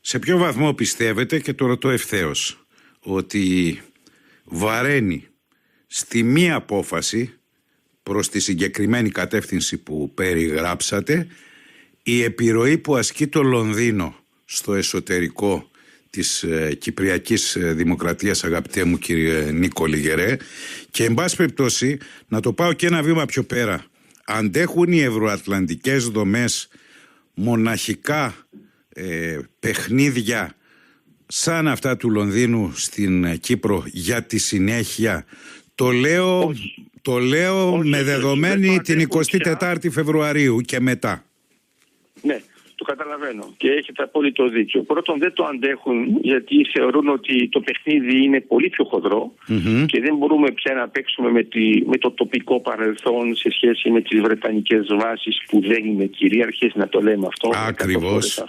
Σε ποιο βαθμό πιστεύετε και το ρωτώ ευθέως ότι βαραίνει στη μία απόφαση προς τη συγκεκριμένη κατεύθυνση που περιγράψατε η επιρροή που ασκεί το Λονδίνο στο εσωτερικό της ε, Κυπριακής ε, Δημοκρατίας αγαπητέ μου κύριε Νίκο Λιγερέ. Και εν πάση περιπτώσει να το πάω και ένα βήμα πιο πέρα. Αντέχουν οι ευρωατλαντικές δομές μοναχικά ε, παιχνίδια σαν αυτά του Λονδίνου στην Κύπρο για τη συνέχεια το λέω το λέω με δεδομένη την 24η Φεβρουαρίου και μετά. Ναι, το καταλαβαίνω και έχετε απόλυτο δίκιο. Πρώτον δεν το αντέχουν γιατί θεωρούν ότι το παιχνίδι είναι πολύ πιο χοντρο και δεν μπορούμε πια να παίξουμε με, τη, με το τοπικό παρελθόν σε σχέση με τις βρετανικές βάσεις που δεν είναι κυρίαρχες, να το λέμε αυτό. Ακριβώς.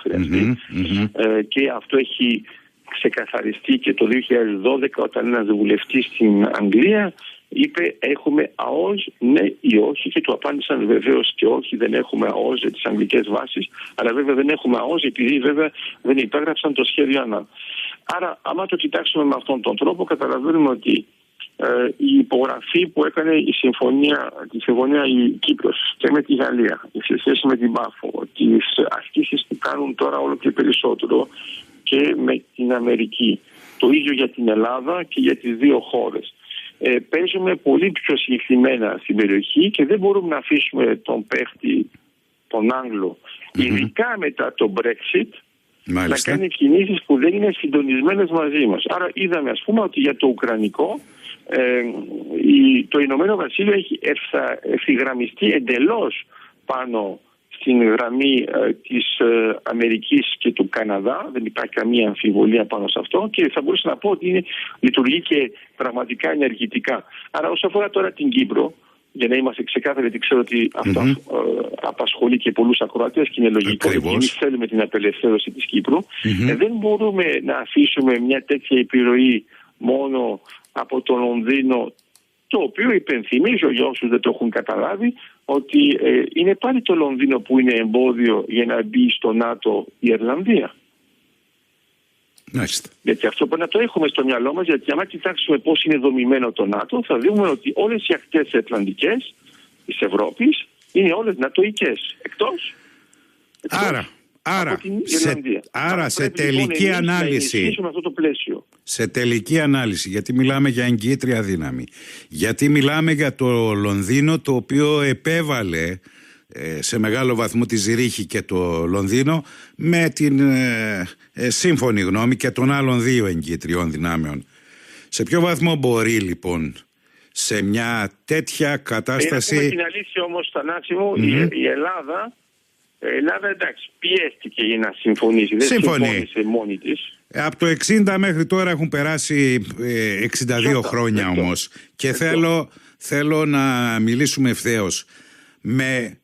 Ε, και αυτό έχει ξεκαθαριστεί και το 2012 όταν ένας βουλευτής στην Αγγλία είπε έχουμε ΑΟΣ ναι ή όχι και του απάντησαν βεβαίως και όχι δεν έχουμε ΑΟΣ για τις αγγλικές βάσεις, αλλά βέβαια δεν έχουμε ΑΟΣ επειδή βέβαια δεν υπέγραψαν το σχέδιο ΑΝΑ. Άρα άμα το κοιτάξουμε με αυτόν τον τρόπο καταλαβαίνουμε ότι ε, η υπογραφή που έκανε η συμφωνία, τη συμφωνία η Κύπρος και με τη Γαλλία σε σχέση με την Πάφο, τις ασκήσεις που κάνουν τώρα όλο και περισσότερο και με την Αμερική. Το ίδιο για την Ελλάδα και για τις δύο χώρες ε, παίζουμε πολύ πιο συγκεκριμένα στην περιοχή και δεν μπορούμε να αφήσουμε τον παίχτη, τον Άγγλο, ειδικά μετά το Brexit, να κάνει κινήσεις που δεν είναι συντονισμένες μαζί μας. Άρα είδαμε ας πούμε ότι για το Ουκρανικό ε, η, το Ηνωμένο Βασίλειο έχει ευθυγραμμιστεί εντελώς πάνω στην γραμμή ε, της ε, Αμερικής και του Καναδά. Δεν υπάρχει καμία αμφιβολία πάνω σε αυτό και θα μπορούσα να πω ότι είναι, λειτουργεί και πραγματικά ενεργητικά. Άρα όσο αφορά τώρα την Κύπρο, για να είμαστε ξεκάθαροι, γιατί ξέρω ότι ε, απασχολεί και πολλούς ακροατές και είναι λογικό. Γιατί εμείς θέλουμε την απελευθέρωση της Κύπρου. Ε, δεν μπορούμε να αφήσουμε μια τέτοια επιρροή μόνο από το Λονδίνο το οποίο υπενθυμίζω για όσους δεν το έχουν καταλάβει ότι ε, είναι πάλι το Λονδίνο που είναι εμπόδιο για να μπει στο ΝΑΤΟ η Ιρλανδία. Μάλιστα. Γιατί αυτό πρέπει να το έχουμε στο μυαλό μας γιατί αν κοιτάξουμε πώς είναι δομημένο το ΝΑΤΟ θα δούμε ότι όλες οι ακτές ατλαντικές της Ευρώπης είναι όλες νατοικές, εκτός, εκτός Άρα, άρα, σε, Ιρλανδία. άρα σε Πρέπει, λοιπόν, τελική εμείς να ανάλυση, ενισχύσουμε αυτό το πλαίσιο. Σε τελική ανάλυση, γιατί μιλάμε για εγκύτρια δύναμη, γιατί μιλάμε για το Λονδίνο το οποίο επέβαλε ε, σε μεγάλο βαθμό τη Ζηρίχη και το Λονδίνο με την ε, ε, σύμφωνη γνώμη και των άλλων δύο εγκύτριων δυνάμεων. Σε ποιο βαθμό μπορεί λοιπόν σε μια τέτοια κατάσταση... Για να πούμε την αλήθεια όμως, Θανάση η, η Ελλάδα, η Ελλάδα εντάξει, πιέστηκε για να συμφωνήσει. Δεν Συμφωνεί. συμφώνησε μόνη της. Από το 60 μέχρι τώρα έχουν περάσει ε, 62 Σωστά, χρόνια αυτό. όμως και Αυτό. θέλω, θέλω να μιλήσουμε ευθέως με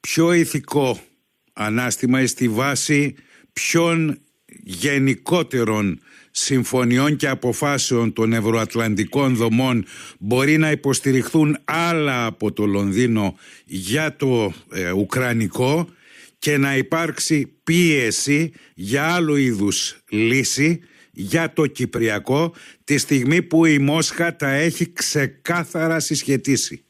πιο ηθικό ανάστημα στη βάση ποιων γενικότερων συμφωνιών και αποφάσεων των ευρωατλαντικών δομών μπορεί να υποστηριχθούν άλλα από το Λονδίνο για το ε, Ουκρανικό και να υπάρξει πίεση για άλλου είδους λύση για το Κυπριακό τη στιγμή που η Μόσχα τα έχει ξεκάθαρα συσχετίσει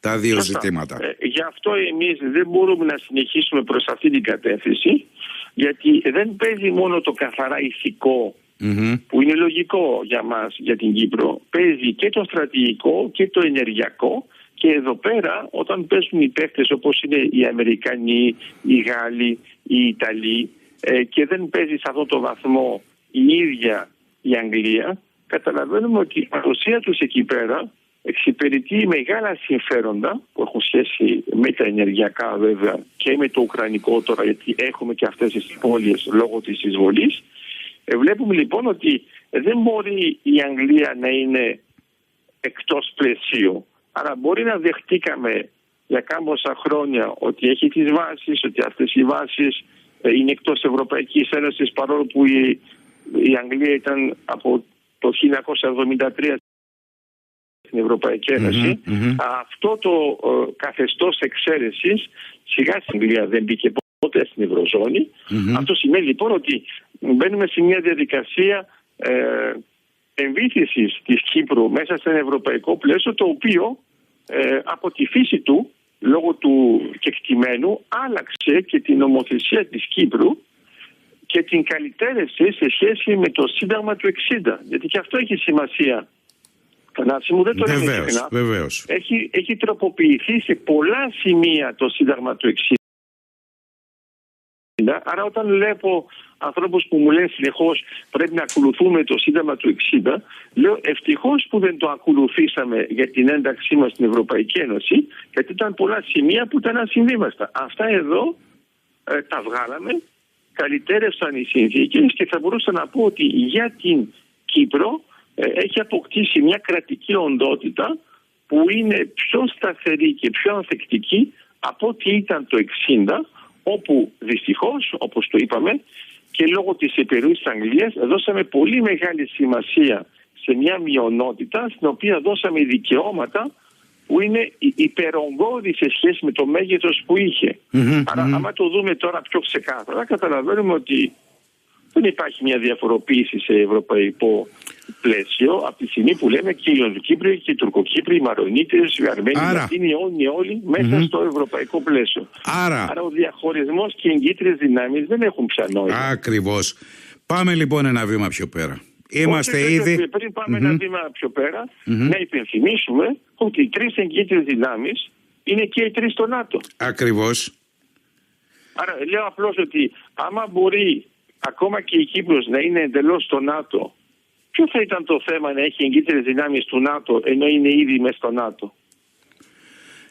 τα δύο Σωστά. ζητήματα. Ε, γι' αυτό εμείς δεν μπορούμε να συνεχίσουμε προς αυτή την κατεύθυνση γιατί δεν παίζει μόνο το καθαρά ηθικό Μμμ. που είναι λογικό για μας, για την Κύπρο. Παίζει και το στρατηγικό και το ενεργειακό και εδώ πέρα όταν παίζουν οι παίχτες όπως είναι οι Αμερικανοί, οι Γάλλοι, οι Ιταλοί ε, και δεν παίζει σε αυτό το βαθμό η ίδια η Αγγλία καταλαβαίνουμε ότι η παρουσία τους εκεί πέρα εξυπηρετεί μεγάλα συμφέροντα που έχουν σχέση με τα ενεργειακά βέβαια και με το ουκρανικό τώρα γιατί έχουμε και αυτές τις πόλεις λόγω της εισβολής ε, βλέπουμε λοιπόν ότι δεν μπορεί η Αγγλία να είναι εκτός πλαισίου. Άρα μπορεί να δεχτήκαμε για κάμποσα χρόνια ότι έχει τις βάσεις, ότι αυτές οι βάσεις ε, είναι εκτός Ευρωπαϊκής Ένωσης παρόλο που η, η Αγγλία ήταν από το 1973 στην Ευρωπαϊκή Ένωση. Μμμ, μμμ. Αυτό το ε, καθεστώς εξαίρεσης σιγά στην Αγγλία δεν μπήκε ποτέ στην Ευρωζώνη. Μμμ. Αυτό σημαίνει λοιπόν ότι μπαίνουμε σε μια διαδικασία ε, εμβήθυνσης της Κύπρου μέσα σε ένα ευρωπαϊκό πλαίσιο το οποίο ε, από τη φύση του λόγω του κεκτημένου άλλαξε και την νομοθεσία της Κύπρου και την καλυτέρευσε σε σχέση με το Σύνταγμα του 60. Γιατί και αυτό έχει σημασία. Θανάση μου δεν το λέμε Βεβαίως, συχνά. βεβαίως. Έχει, έχει τροποποιηθεί σε πολλά σημεία το Σύνταγμα του 60. Άρα όταν βλέπω ανθρώπους που μου λένε συνεχώς πρέπει να ακολουθούμε το Σύνταγμα του 60 λέω ευτυχώς που δεν το ακολουθήσαμε για την ένταξή μας στην Ευρωπαϊκή Ένωση γιατί ήταν πολλά σημεία που ήταν ασυμβίβαστα. Αυτά εδώ ε, τα βγάλαμε, καλυτέρευσαν οι συνθήκες και θα μπορούσα να πω ότι για την Κύπρο ε, έχει αποκτήσει μια κρατική οντότητα που είναι πιο σταθερή και πιο ανθεκτική από ό,τι ήταν το 60 όπου δυστυχώς όπως το είπαμε και λόγω της επιρροής της Αγγλίας δώσαμε πολύ μεγάλη σημασία σε μια μειονότητα στην οποία δώσαμε δικαιώματα που είναι υπερογκώδη σε σχέση με το μέγεθος που είχε. Μμμ, Άρα μμμ. άμα το δούμε τώρα πιο ξεκάθαρα καταλαβαίνουμε ότι δεν υπάρχει μια διαφοροποίηση σε ευρωπαϊκό πλαίσιο από τη στιγμή που λέμε και οι Λονδοκύπροι και οι Τουρκοκύπροι, οι Μαρονίτες, οι Αρμένοι, οι Άρα. Λατίνοι, όλοι, όλοι μέσα στο ευρωπαϊκό πλαίσιο. Άρα, Άρα ο διαχωρισμός και οι εγκύτριες δυνάμεις δεν έχουν πια νόημα. ακριβώς. Πάμε λοιπόν ένα βήμα πιο πέρα. Είμαστε Όχι, όχι, ήδη... Πριν πάμε ένα βήμα πιο πέρα, να υπενθυμίσουμε ότι οι τρεις εγκύτριες δυνάμεις είναι και οι τρεις στο ΝΑΤΟ. Ακριβώς. Άρα λέω απλώς ότι άμα μπορεί ακόμα και η Κύπρος να είναι εντελώς στο ΝΑΤΟ, ποιο θα ήταν το θέμα να έχει εγκύτερες δυνάμεις του ΝΑΤΟ ενώ είναι ήδη μέσα στο ΝΑΤΟ;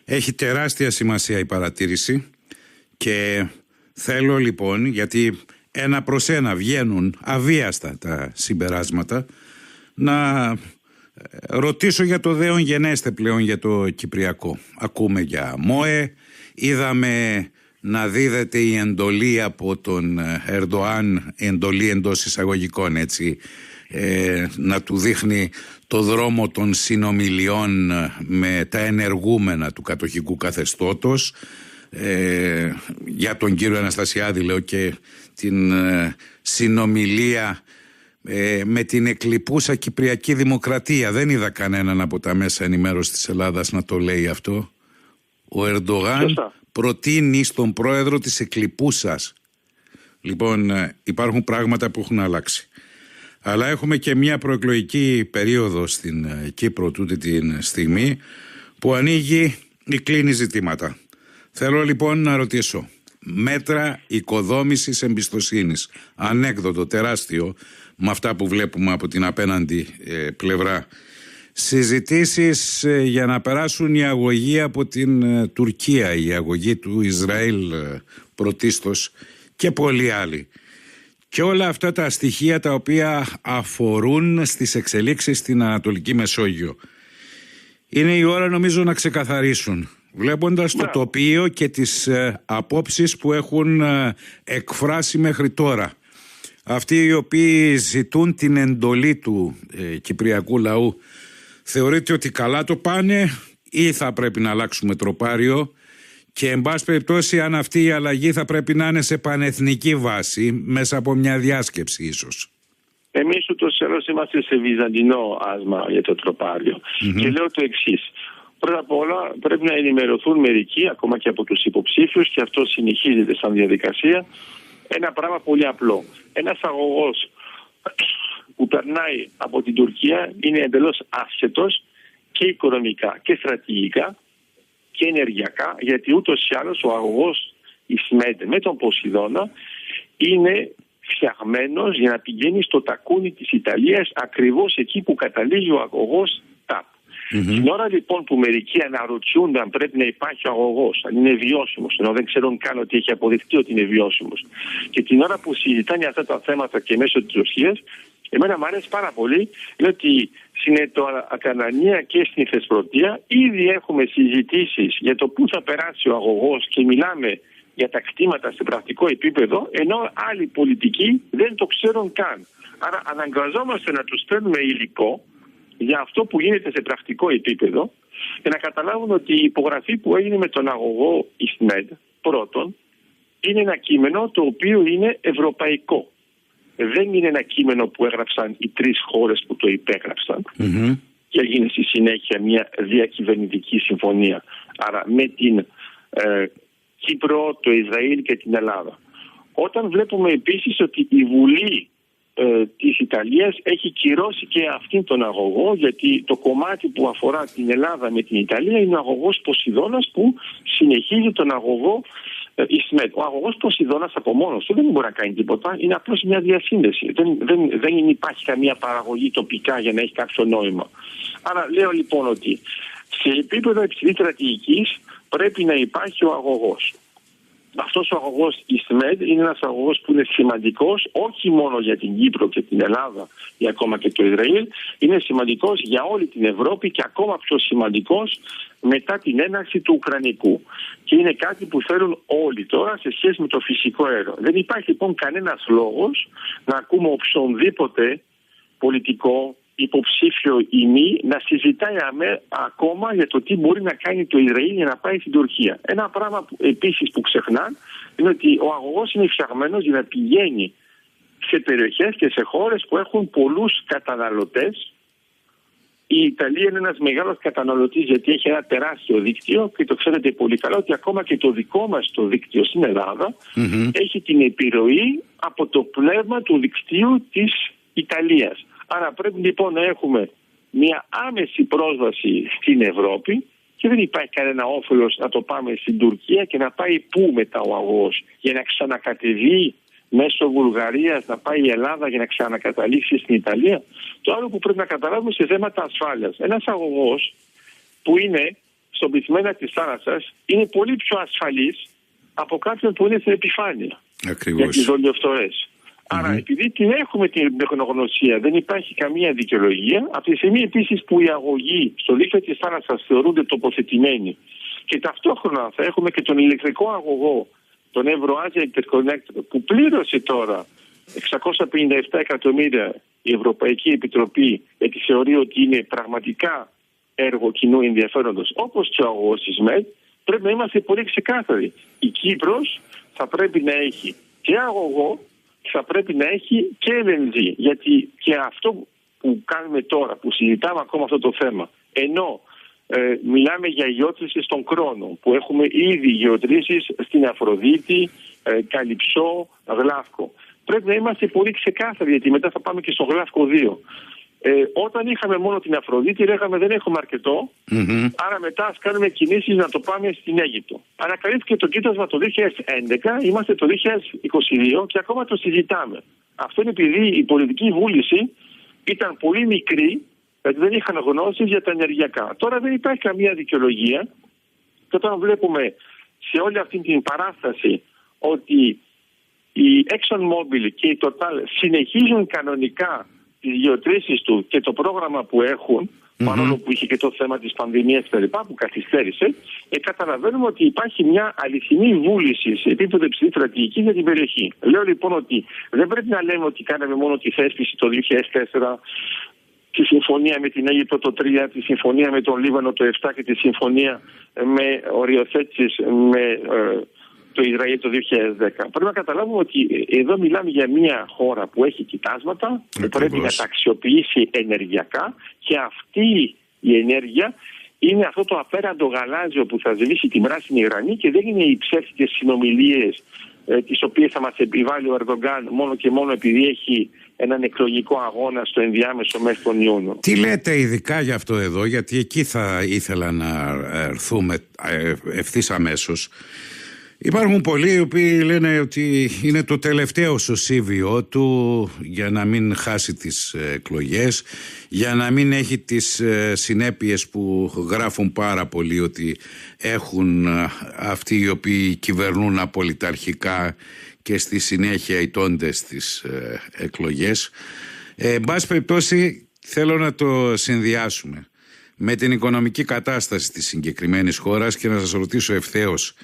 Έχει τεράστια σημασία η παρατήρηση και θέλω λοιπόν, γιατί ένα προς ένα βγαίνουν αβίαστα τα συμπεράσματα, να ε, ρωτήσω για το δέον γενέστε πλέον για το Κυπριακό. Ακούμε για ΜΟΕ, είδαμε να δίδεται η εντολή από τον ε, Ερντοάν, εντολή εντός εισαγωγικών έτσι, ε, να του δείχνει το δρόμο των συνομιλιών ε, με τα ενεργούμενα του κατοχικού καθεστώτος. Ε, για τον κύριο Αναστασιάδη λέω και την ε, συνομιλία ε, με την εκλειπούσα Κυπριακή Δημοκρατία. Δεν είδα κανέναν από τα μέσα ενημέρωσης της Ελλάδας να το λέει αυτό. Ο Ερντογάν προτείνει στον πρόεδρο της εκλειπούσας. Λοιπόν, ε, υπάρχουν πράγματα που έχουν αλλάξει. Αλλά έχουμε και μια προεκλογική περίοδο στην ε, Κύπρο τούτη τη στιγμή που ανοίγει ή κλείνει ζητήματα. Θέλω λοιπόν να ρωτήσω, μέτρα οικοδόμησης εμπιστοσύνης, ανέκδοτο τεράστιο με αυτά που βλέπουμε από την απέναντι ε, πλευρά. Συζητήσεις ε, για να περάσουν η αγωγή από την Τουρκία, η αγωγή του Ισραήλ πρωτίστως και πολλοί άλλοι και όλα αυτά τα στοιχεία τα οποία αφορούν στις εξελίξεις στην Ανατολική Μεσόγειο. Είναι η ώρα νομίζω να ξεκαθαρίσουν βλέποντας το ναι. τοπίο και τις ε, απόψεις που έχουν ε, εκφράσει μέχρι τώρα. Αυτοί οι οποίοι ζητούν την εντολή του ε, κυπριακού λαού θεωρείτε ότι καλά το πάνε ή θα πρέπει να αλλάξουμε τροπάριο; Και εν πάση περιπτώσει αν αυτή η αλλαγή θα πρέπει να είναι σε πανεθνική βάση μέσα από μια διάσκεψη ίσως. Εμείς ούτως ή είμαστε σε βυζαντινό άσμα για το τροπαριο Και λέω το εξής. Πρώτα απ' όλα πρέπει να ενημερωθούν μερικοί, ακόμα και από τους υποψήφιους, και αυτό συνεχίζεται σαν διαδικασία. Ένα πράγμα πολύ απλό. Ένας αγωγός που περνάει από την Τουρκία είναι εντελώς άσχετο και οικονομικά και στρατηγικά και ενεργειακά, γιατί ούτως ή άλλως ο αγωγός Ισμέντ με τον Ποσειδώνα είναι φτιαγμένος για να πηγαίνει στο τακούνι της Ιταλίας, ακριβώς εκεί που καταλήγει ο αγωγός ΤΑΠ. Mm-hmm. Την ώρα λοιπόν που μερικοί αναρωτιούνται αν πρέπει να υπάρχει αγωγός, αν είναι βιώσιμος, ενώ δεν ξέρουν καν ότι έχει αποδειχτεί ότι είναι βιώσιμος, και την ώρα που συζητάνε αυτά τα θέματα και μέσω της Ρωσίας, Εμένα μου αρέσει πάρα πολύ ότι στην Ακανανία και στην Θεσπρωτεία ήδη έχουμε συζητήσεις για το πού θα περάσει ο αγωγός και μιλάμε για τα κτήματα σε πρακτικό επίπεδο, ενώ άλλοι πολιτικοί δεν το ξέρουν καν. Άρα αναγκαζόμαστε να τους παίρνουμε υλικό για αυτό που γίνεται σε πρακτικό επίπεδο και να καταλάβουν ότι η υπογραφή που έγινε με τον αγωγό ΙΣΜΕΔ πρώτον είναι ένα κείμενο το οποίο είναι ευρωπαϊκό δεν είναι ένα κείμενο που έγραψαν οι τρεις χώρες που το υπεγραψαν και έγινε στη συνέχεια μια διακυβερνητική συμφωνία. Άρα με την ε, Κύπρο, το Ισραήλ και την Ελλάδα. Όταν βλέπουμε επίσης ότι η Βουλή ε, της Ιταλίας έχει κυρώσει και αυτήν τον αγωγό γιατί το κομμάτι που αφορά την Ελλάδα με την Ιταλία είναι ο αγωγός Ποσειδώνας που συνεχίζει τον αγωγό ε, ο αγωγός Ποσειδώνας από μόνος του δεν μπορεί να κάνει τίποτα. Είναι απλώς μια διασύνδεση. Δεν, δεν, δεν υπάρχει καμία παραγωγή τοπικά για να έχει κάποιο νόημα. Άρα λέω λοιπόν ότι σε επίπεδο υψηλής στρατηγικής πρέπει να υπάρχει ο αγωγός. Αυτός ο αγωγός ΙΣΜΕΔ είναι ένας αγωγός που είναι σημαντικός όχι μόνο για την Κύπρο και την Ελλάδα ή ακόμα και το Ισραήλ, είναι σημαντικός για όλη την Ευρώπη και ακόμα πιο σημαντικός μετά την έναρξη του Ουκρανικού. Και είναι κάτι που θέλουν όλοι τώρα σε σχέση με το φυσικό αέριο. Δεν υπάρχει λοιπόν κανένας λόγος να ακούμε οποιονδήποτε πολιτικό υποψήφιο ή μη να συζητάει αμέ, ακόμα για το τι μπορεί να κάνει το Ισραήλ για να πάει στην Τουρκία. Ένα πράγμα που, επίσης που ξεχνά είναι ότι ο αγωγός είναι φτιαγμένος για να πηγαίνει σε περιοχές και σε χώρες που έχουν πολλούς καταναλωτές. Η Ιταλία είναι ένας μεγάλος καταναλωτής γιατί έχει ένα τεράστιο δίκτυο και το ξέρετε πολύ καλά ότι ακόμα και το δικό μας το δίκτυο στην ελλαδα έχει την επιρροή από το πνεύμα του δικτύου της Ιταλίας. Άρα πρέπει λοιπόν να έχουμε μια άμεση πρόσβαση στην Ευρώπη και δεν υπάρχει κανένα όφελος να το πάμε στην Τουρκία και να πάει πού μετά ο αγώ για να ξανακατεβεί μέσω Βουλγαρίας να πάει η Ελλάδα για να ξανακαταλήξει στην Ιταλία. Το άλλο που πρέπει να καταλάβουμε σε θέματα ασφάλειας. Ένας αγωγός που είναι στον πυθμένα της θάλασσας είναι πολύ πιο ασφαλής από κάποιον που είναι στην επιφάνεια. Ακριβώς. Για τις δολιοφθορές. Άρα, επειδή την έχουμε την τεχνογνωσία, δεν υπάρχει καμία δικαιολογία. Από τη στιγμή επίσης που οι αγωγοί στο δίκτυο της θάλασσας θεωρούνται τοποθετημένοι και ταυτόχρονα θα έχουμε και τον ηλεκτρικό αγωγό, τον Euroasia Interconnector, που πλήρωσε τώρα 657 εκατομμύρια η Ευρωπαϊκή Επιτροπή, γιατί θεωρεί ότι είναι πραγματικά έργο κοινού ενδιαφέροντος, όπως και ο αγωγός της ΜΕΤ, πρέπει να είμαστε πολύ ξεκάθαροι. Η Κύπρος θα πρέπει να έχει και αγωγό θα πρέπει να έχει και LNG. Γιατί και αυτό που κάνουμε τώρα, που συζητάμε ακόμα αυτό το θέμα, ενώ ε, μιλάμε για γεώτρηση στον χρόνο που έχουμε ήδη γεωτρήσεις στην Αφροδίτη, ε, Καλυψό, Γλάφκο. Πρέπει να είμαστε πολύ ξεκάθαροι γιατί μετά θα πάμε και στο Γλάφκο 2. Ε, όταν είχαμε μόνο την Αφροδίτη, λέγαμε δεν έχουμε άρα μετά ας κάνουμε κινήσεις να το πάμε στην Αίγυπτο. Ανακαλύφθηκε το κοίτασμα το 2011, είμαστε το 2022 και ακόμα το συζητάμε. Αυτό είναι επειδή η πολιτική βούληση ήταν πολύ μικρή, γιατί δεν είχαν γνώσεις για τα ενεργειακά. Τώρα δεν υπάρχει καμία δικαιολογία και όταν βλέπουμε σε όλη αυτή την παράσταση ότι η ExxonMobil και η Total συνεχίζουν κανονικά τις γεωτρήσεις του και το πρόγραμμα που έχουν, mm-hmm. παρόλο που είχε και το θέμα της πανδημίας και λοιπά που καθυστέρησε, ε, καταλαβαίνουμε ότι υπάρχει μια αληθινή βούληση σε επίπεδο υψηλής στρατηγικής για την περιοχή. Λέω λοιπόν ότι δεν πρέπει να λέμε ότι κάναμε μόνο τη θέσπιση το 2004, τη συμφωνία με την Αίγυπτο το 3, τη συμφωνία με τον Λίβανο το 7 και τη συμφωνία με οριοθέτησης με ε, το Ισραήλ το 2010. Πρέπει να καταλάβουμε ότι εδώ μιλάμε για μια χώρα που έχει κοιτάσματα, που πρέπει να τα αξιοποιήσει ενεργειακά και αυτή η ενέργεια είναι αυτό το απέραντο γαλάζιο που θα σβήσει την πράσινη γραμμή και δεν είναι οι ψεύτικες συνομιλίες ε, τις οποίες θα μας επιβάλλει ο Ερδογκάν μόνο και μόνο επειδή έχει έναν εκλογικό αγώνα στο ενδιάμεσο μέχρι τον Ιούνιο. Τι λέτε ειδικά για αυτό εδώ, γιατί εκεί θα ήθελα να έρθουμε ε, ευθύς αμέσως. Υπάρχουν πολλοί οι οποίοι λένε ότι είναι το τελευταίο σωσίβιο του για να μην χάσει τις εκλογές, για να μην έχει τις ε, συνέπειες που γράφουν πάρα πολύ ότι έχουν ε, αυτοί οι οποίοι κυβερνούν απολυταρχικά και στη συνέχεια ητώνται στις ε, εκλογές. Ε, εν πάση περιπτώσει θέλω να το συνδυάσουμε με την οικονομική κατάσταση της συγκεκριμένης χώρας και να σας ρωτήσω ευθέως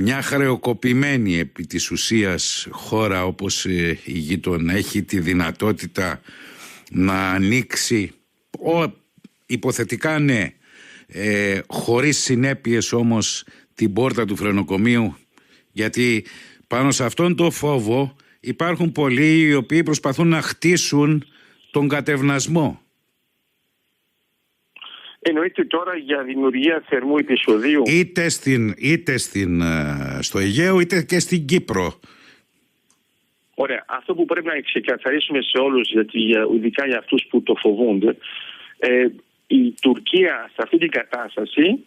μια χρεοκοπημένη επί της ουσίας χώρα όπως ε, η γείτον έχει τη δυνατότητα να ανοίξει ο, υποθετικά ναι ε, χωρίς συνέπειες όμως την πόρτα του φρενοκομείου γιατί πάνω σε αυτόν το φόβο υπάρχουν πολλοί οι οποίοι προσπαθούν να χτίσουν τον κατευνασμό Εννοείται τώρα για δημιουργία θερμού επεισοδίου. Είτε, στην, είτε στην, ε, στο Αιγαίο είτε και στην Κύπρο. Ωραία. Αυτό που πρέπει να ξεκαθαρίσουμε σε όλους, γιατί, ειδικά για αυτούς που το φοβούνται, ε, η Τουρκία σε αυτή την κατάσταση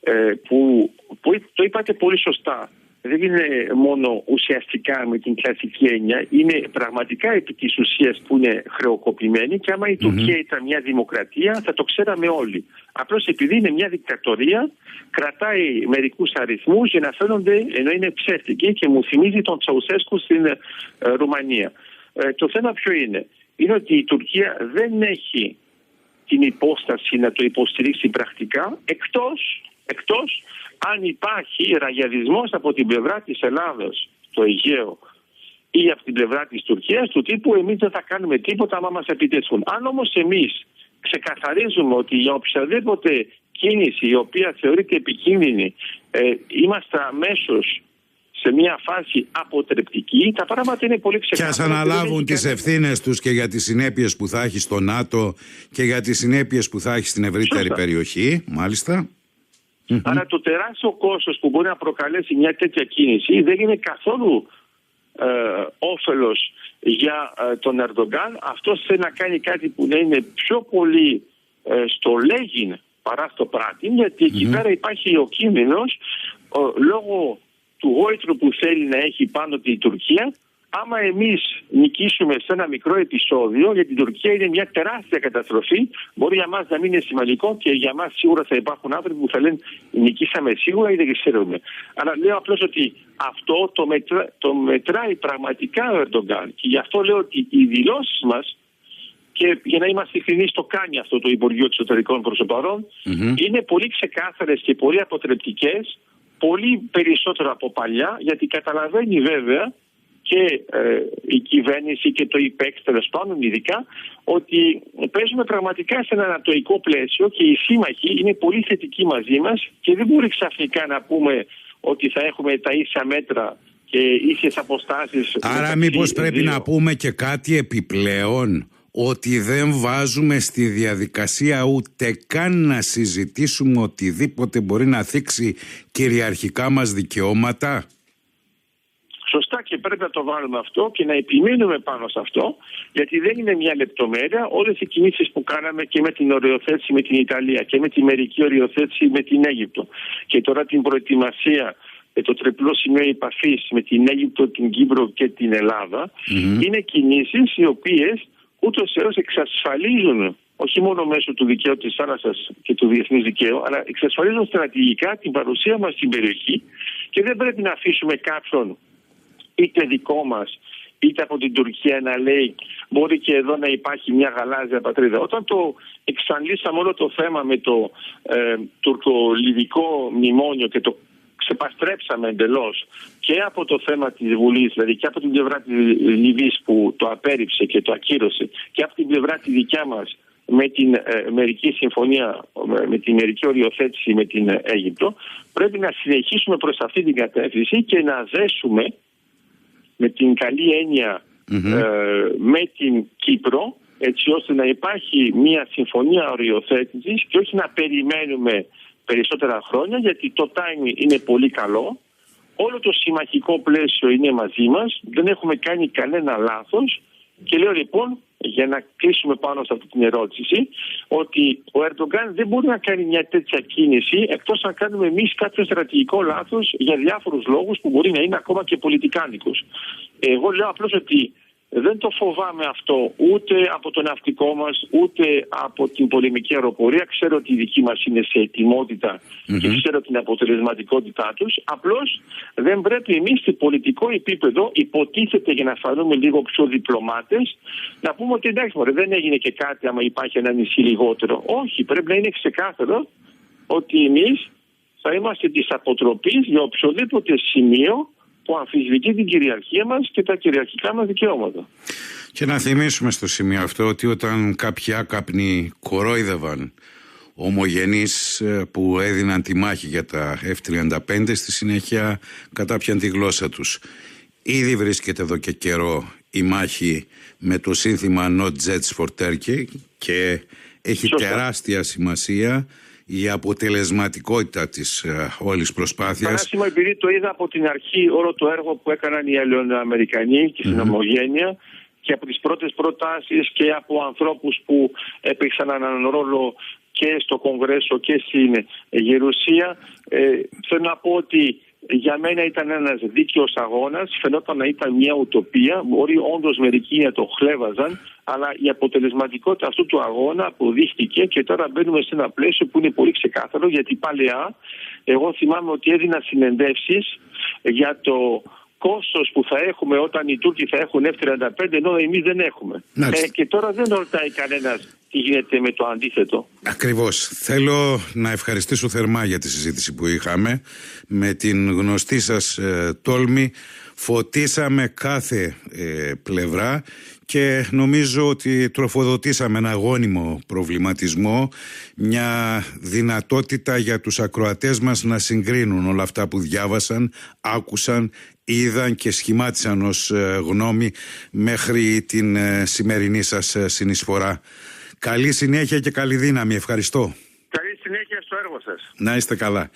ε, που, που το είπατε πολύ σωστά δεν είναι μόνο ουσιαστικά με την κλασική έννοια, είναι πραγματικά επί της ουσίας που είναι χρεοκοπημένη και άμα η Τουρκία ήταν μια δημοκρατία θα το ξέραμε όλοι. Απλώς επειδή είναι μια δικτατορία κρατάει μερικούς αριθμούς για να φαίνονται ενώ είναι ψεύτικοι και μου θυμίζει τον Τσαουσέσκου στην ε, Ρουμανία. Ε, το θέμα ποιο είναι; Είναι ότι η Τουρκία δεν έχει την υπόσταση να το υποστηρίξει πρακτικά εκτός, εκτός αν υπάρχει ραγιαδισμός από την πλευρά της Ελλάδος στο Αιγαίο ή από την πλευρά της Τουρκίας του τύπου εμείς δεν θα κάνουμε τίποτα άμα μας επιτεθούν. Αν όμως εμείς ξεκαθαρίζουμε ότι για οποιαδήποτε κίνηση η οποία θεωρείται επικίνδυνη ε, είμαστε αμέσως σε μια φάση αποτρεπτική, τα πράγματα είναι πολύ ξεκάθαρα. Και ας αναλάβουν τις ευθύνες τους και για τις συνέπειες που θα έχει στο ΝΑΤΟ και για τις συνέπειες που θα έχει στην ευρύτερη περιοχή, μάλιστα. Mm-hmm. Αλλά το τεράστιο κόστος που μπορεί να προκαλέσει μια τέτοια κίνηση δεν είναι καθόλου ε, όφελος για ε, τον Ερντογκάν. Αυτό θέλει να κάνει κάτι που να είναι πιο πολύ ε, στο λέγειν παρά στο πράτη, γιατί εκεί πέρα υπάρχει ο κίνδυνος λόγω του γόητρου που θέλει να έχει πάνω την Τουρκία άμα εμείς νικήσουμε σε ένα μικρό επεισόδιο, για την Τουρκία είναι μια τεράστια καταστροφή. Μπορεί για μας να μην είναι σημαντικό και για μας σίγουρα θα υπάρχουν άνθρωποι που θα λένε νικήσαμε σίγουρα ή δεν ξέρουμε. Αλλά λέω απλώς ότι αυτό το, μετρά, το μετράει πραγματικά ο Ερντογκάν. Και γι' αυτό λέω ότι οι δηλώσεις μας και για να είμαστε ειλικρινείς, το κάνει αυτό το Υπουργείο Εξωτερικών προς το παρον είναι πολύ ξεκάθαρες και πολύ αποτρεπτικές, πολύ περισσότερο από παλιά, γιατί καταλαβαίνει βέβαια και ε, η κυβέρνηση και το ΙΠΕΚ τέλος πάντων ειδικά ότι παίζουμε πραγματικά σε ένα ανατοϊκό πλαίσιο και οι σύμμαχοι είναι πολύ θετικοί μαζί μας και δεν μπορεί ξαφνικά να πούμε ότι θα έχουμε τα ίσα μέτρα και ίσες αποστάσεις. Άρα μήπως πρέπει να πούμε και κάτι επιπλέον ότι δεν βάζουμε στη διαδικασία ούτε καν να συζητήσουμε οτιδήποτε μπορεί να θίξει κυριαρχικά μας δικαιώματα; Σωστά και πρέπει να το βάλουμε αυτό και να επιμείνουμε πάνω σε αυτό, γιατί δεν είναι μια λεπτομέρεια. Όλες οι κινήσεις που κάναμε και με την οριοθέτηση με την Ιταλία και με τη μερική οριοθέτηση με την Αίγυπτο και τώρα την προετοιμασία με το τριπλό σημείο επαφής με την Αίγυπτο, την Κύπρο και την ελλαδα είναι κινήσεις οι οποίες ούτως ή άλλως εξασφαλίζουν όχι μόνο μέσω του δικαίου της θάλασσας και του διεθνούς δικαίου, αλλά εξασφαλίζουν στρατηγικά την παρουσία μας στην περιοχή και δεν πρέπει να αφήσουμε κάποιον είτε δικό μας είτε από την Τουρκία να λέει μπορεί και εδώ να υπάρχει μια γαλάζια πατρίδα. Όταν το εξαντλήσαμε όλο το θέμα με το ε, τουρκο-λιβικό μνημόνιο και το ξεπαστρέψαμε εντελώς και από το θέμα της Βουλής, δηλαδή και από την πλευρά της Λιβύης που το απέρριψε και το ακύρωσε, και από την πλευρά τη δικιά μας με την ε, μερική συμφωνία, με την μερική οριοθέτηση με την Αίγυπτο, πρέπει να συνεχίσουμε προς αυτή την κατεύθυνση και να δέσουμε με την καλή ε, με την Κύπρο έτσι ώστε να υπάρχει μια συμφωνία οριοθέτησης και όχι να περιμένουμε περισσότερα χρόνια γιατί το timing είναι πολύ καλό. Όλο το συμμαχικό πλαίσιο είναι μαζί μας. Δεν έχουμε κάνει κανένα λάθος. Και λέω λοιπόν για να κλείσουμε πάνω σε αυτή την ερώτηση ότι ο Ερντογκάν δεν μπορεί να κάνει μια τέτοια κίνηση εκτός να κάνουμε εμείς κάποιο στρατηγικό λάθος για διάφορους λόγους που μπορεί να είναι ακόμα και πολιτικάνικους. Εγώ λέω απλώς ότι δεν το φοβάμαι αυτό ούτε από το ναυτικό μας ούτε από την πολεμική αεροπορία. Ξέρω ότι η δική μας είναι σε ετοιμοτητα και ξέρω την αποτελεσματικότητά τους. Απλώς δεν πρέπει εμείς σε πολιτικό επίπεδο υποτίθεται για να φανούμε λίγο πιο διπλωμάτες να πούμε ότι εντάξει μωρέ, δεν έγινε και κάτι άμα υπάρχει ένα νησί λιγότερο. Όχι, πρέπει να είναι ξεκάθαρο ότι εμείς θα είμαστε της αποτροπής για οποιοδήποτε σημείο που αμφισβητεί την κυριαρχία μας και τα κυριαρχικά μας δικαιώματα. Και να θυμίσουμε στο σημείο αυτό ότι όταν κάποιοι άκαπνοι κορόιδευαν ομογενείς ε, που έδιναν τη μάχη για τα F-35 στη συνέχεια κατάπιαν τη γλώσσα τους. Ήδη βρίσκεται εδώ και καιρό η μάχη με το σύνθημα Not Jets for Turkey και έχει τεράστια σημασία η αποτελεσματικότητα της ε, όλης προσπάθειας. Παράσημα επειδή το είδα από την αρχή όλο το έργο που έκαναν οι Ελληνοαμερικανοί και στην ομογένεια και από τις πρώτες προτάσεις και από ανθρώπους που έπαιξαν έναν ρόλο και στο Κογκρέσο και στην Γερουσία. Ε, θέλω να πω ότι για μένα ήταν ένας δίκαιος αγώνας. Φαινόταν να ήταν μια ουτοπία. Μπορεί όντως μερικοί να το χλέβαζαν, αλλά η αποτελεσματικότητα αυτού του αγώνα αποδείχτηκε και τώρα μπαίνουμε σε ένα πλαίσιο που είναι πολύ ξεκάθαρο γιατί παλαιά εγώ θυμάμαι ότι έδινα συνεντεύσει για το κόστος που θα έχουμε όταν οι Τούρκοι θα έχουν F-35 ενώ εμείς δεν έχουμε. Ε, και τώρα δεν ρωτάει κανένας τι γίνεται με το αντίθετο; Ακριβώς. Θέλω να ευχαριστήσω θερμά για τη συζήτηση που είχαμε. Με την γνωστή σας ε, τόλμη φωτίσαμε κάθε ε, πλευρά και νομίζω ότι τροφοδοτήσαμε ένα γόνιμο προβληματισμό, μια δυνατότητα για τους ακροατές μας να συγκρίνουν όλα αυτά που διάβασαν, άκουσαν, είδαν και σχημάτισαν ως ε, γνώμη μέχρι την ε, σημερινή σας ε, συνεισφορά. Καλή συνέχεια και καλή δύναμη. Ευχαριστώ. Καλή συνέχεια στο έργο σας. Να είστε καλά.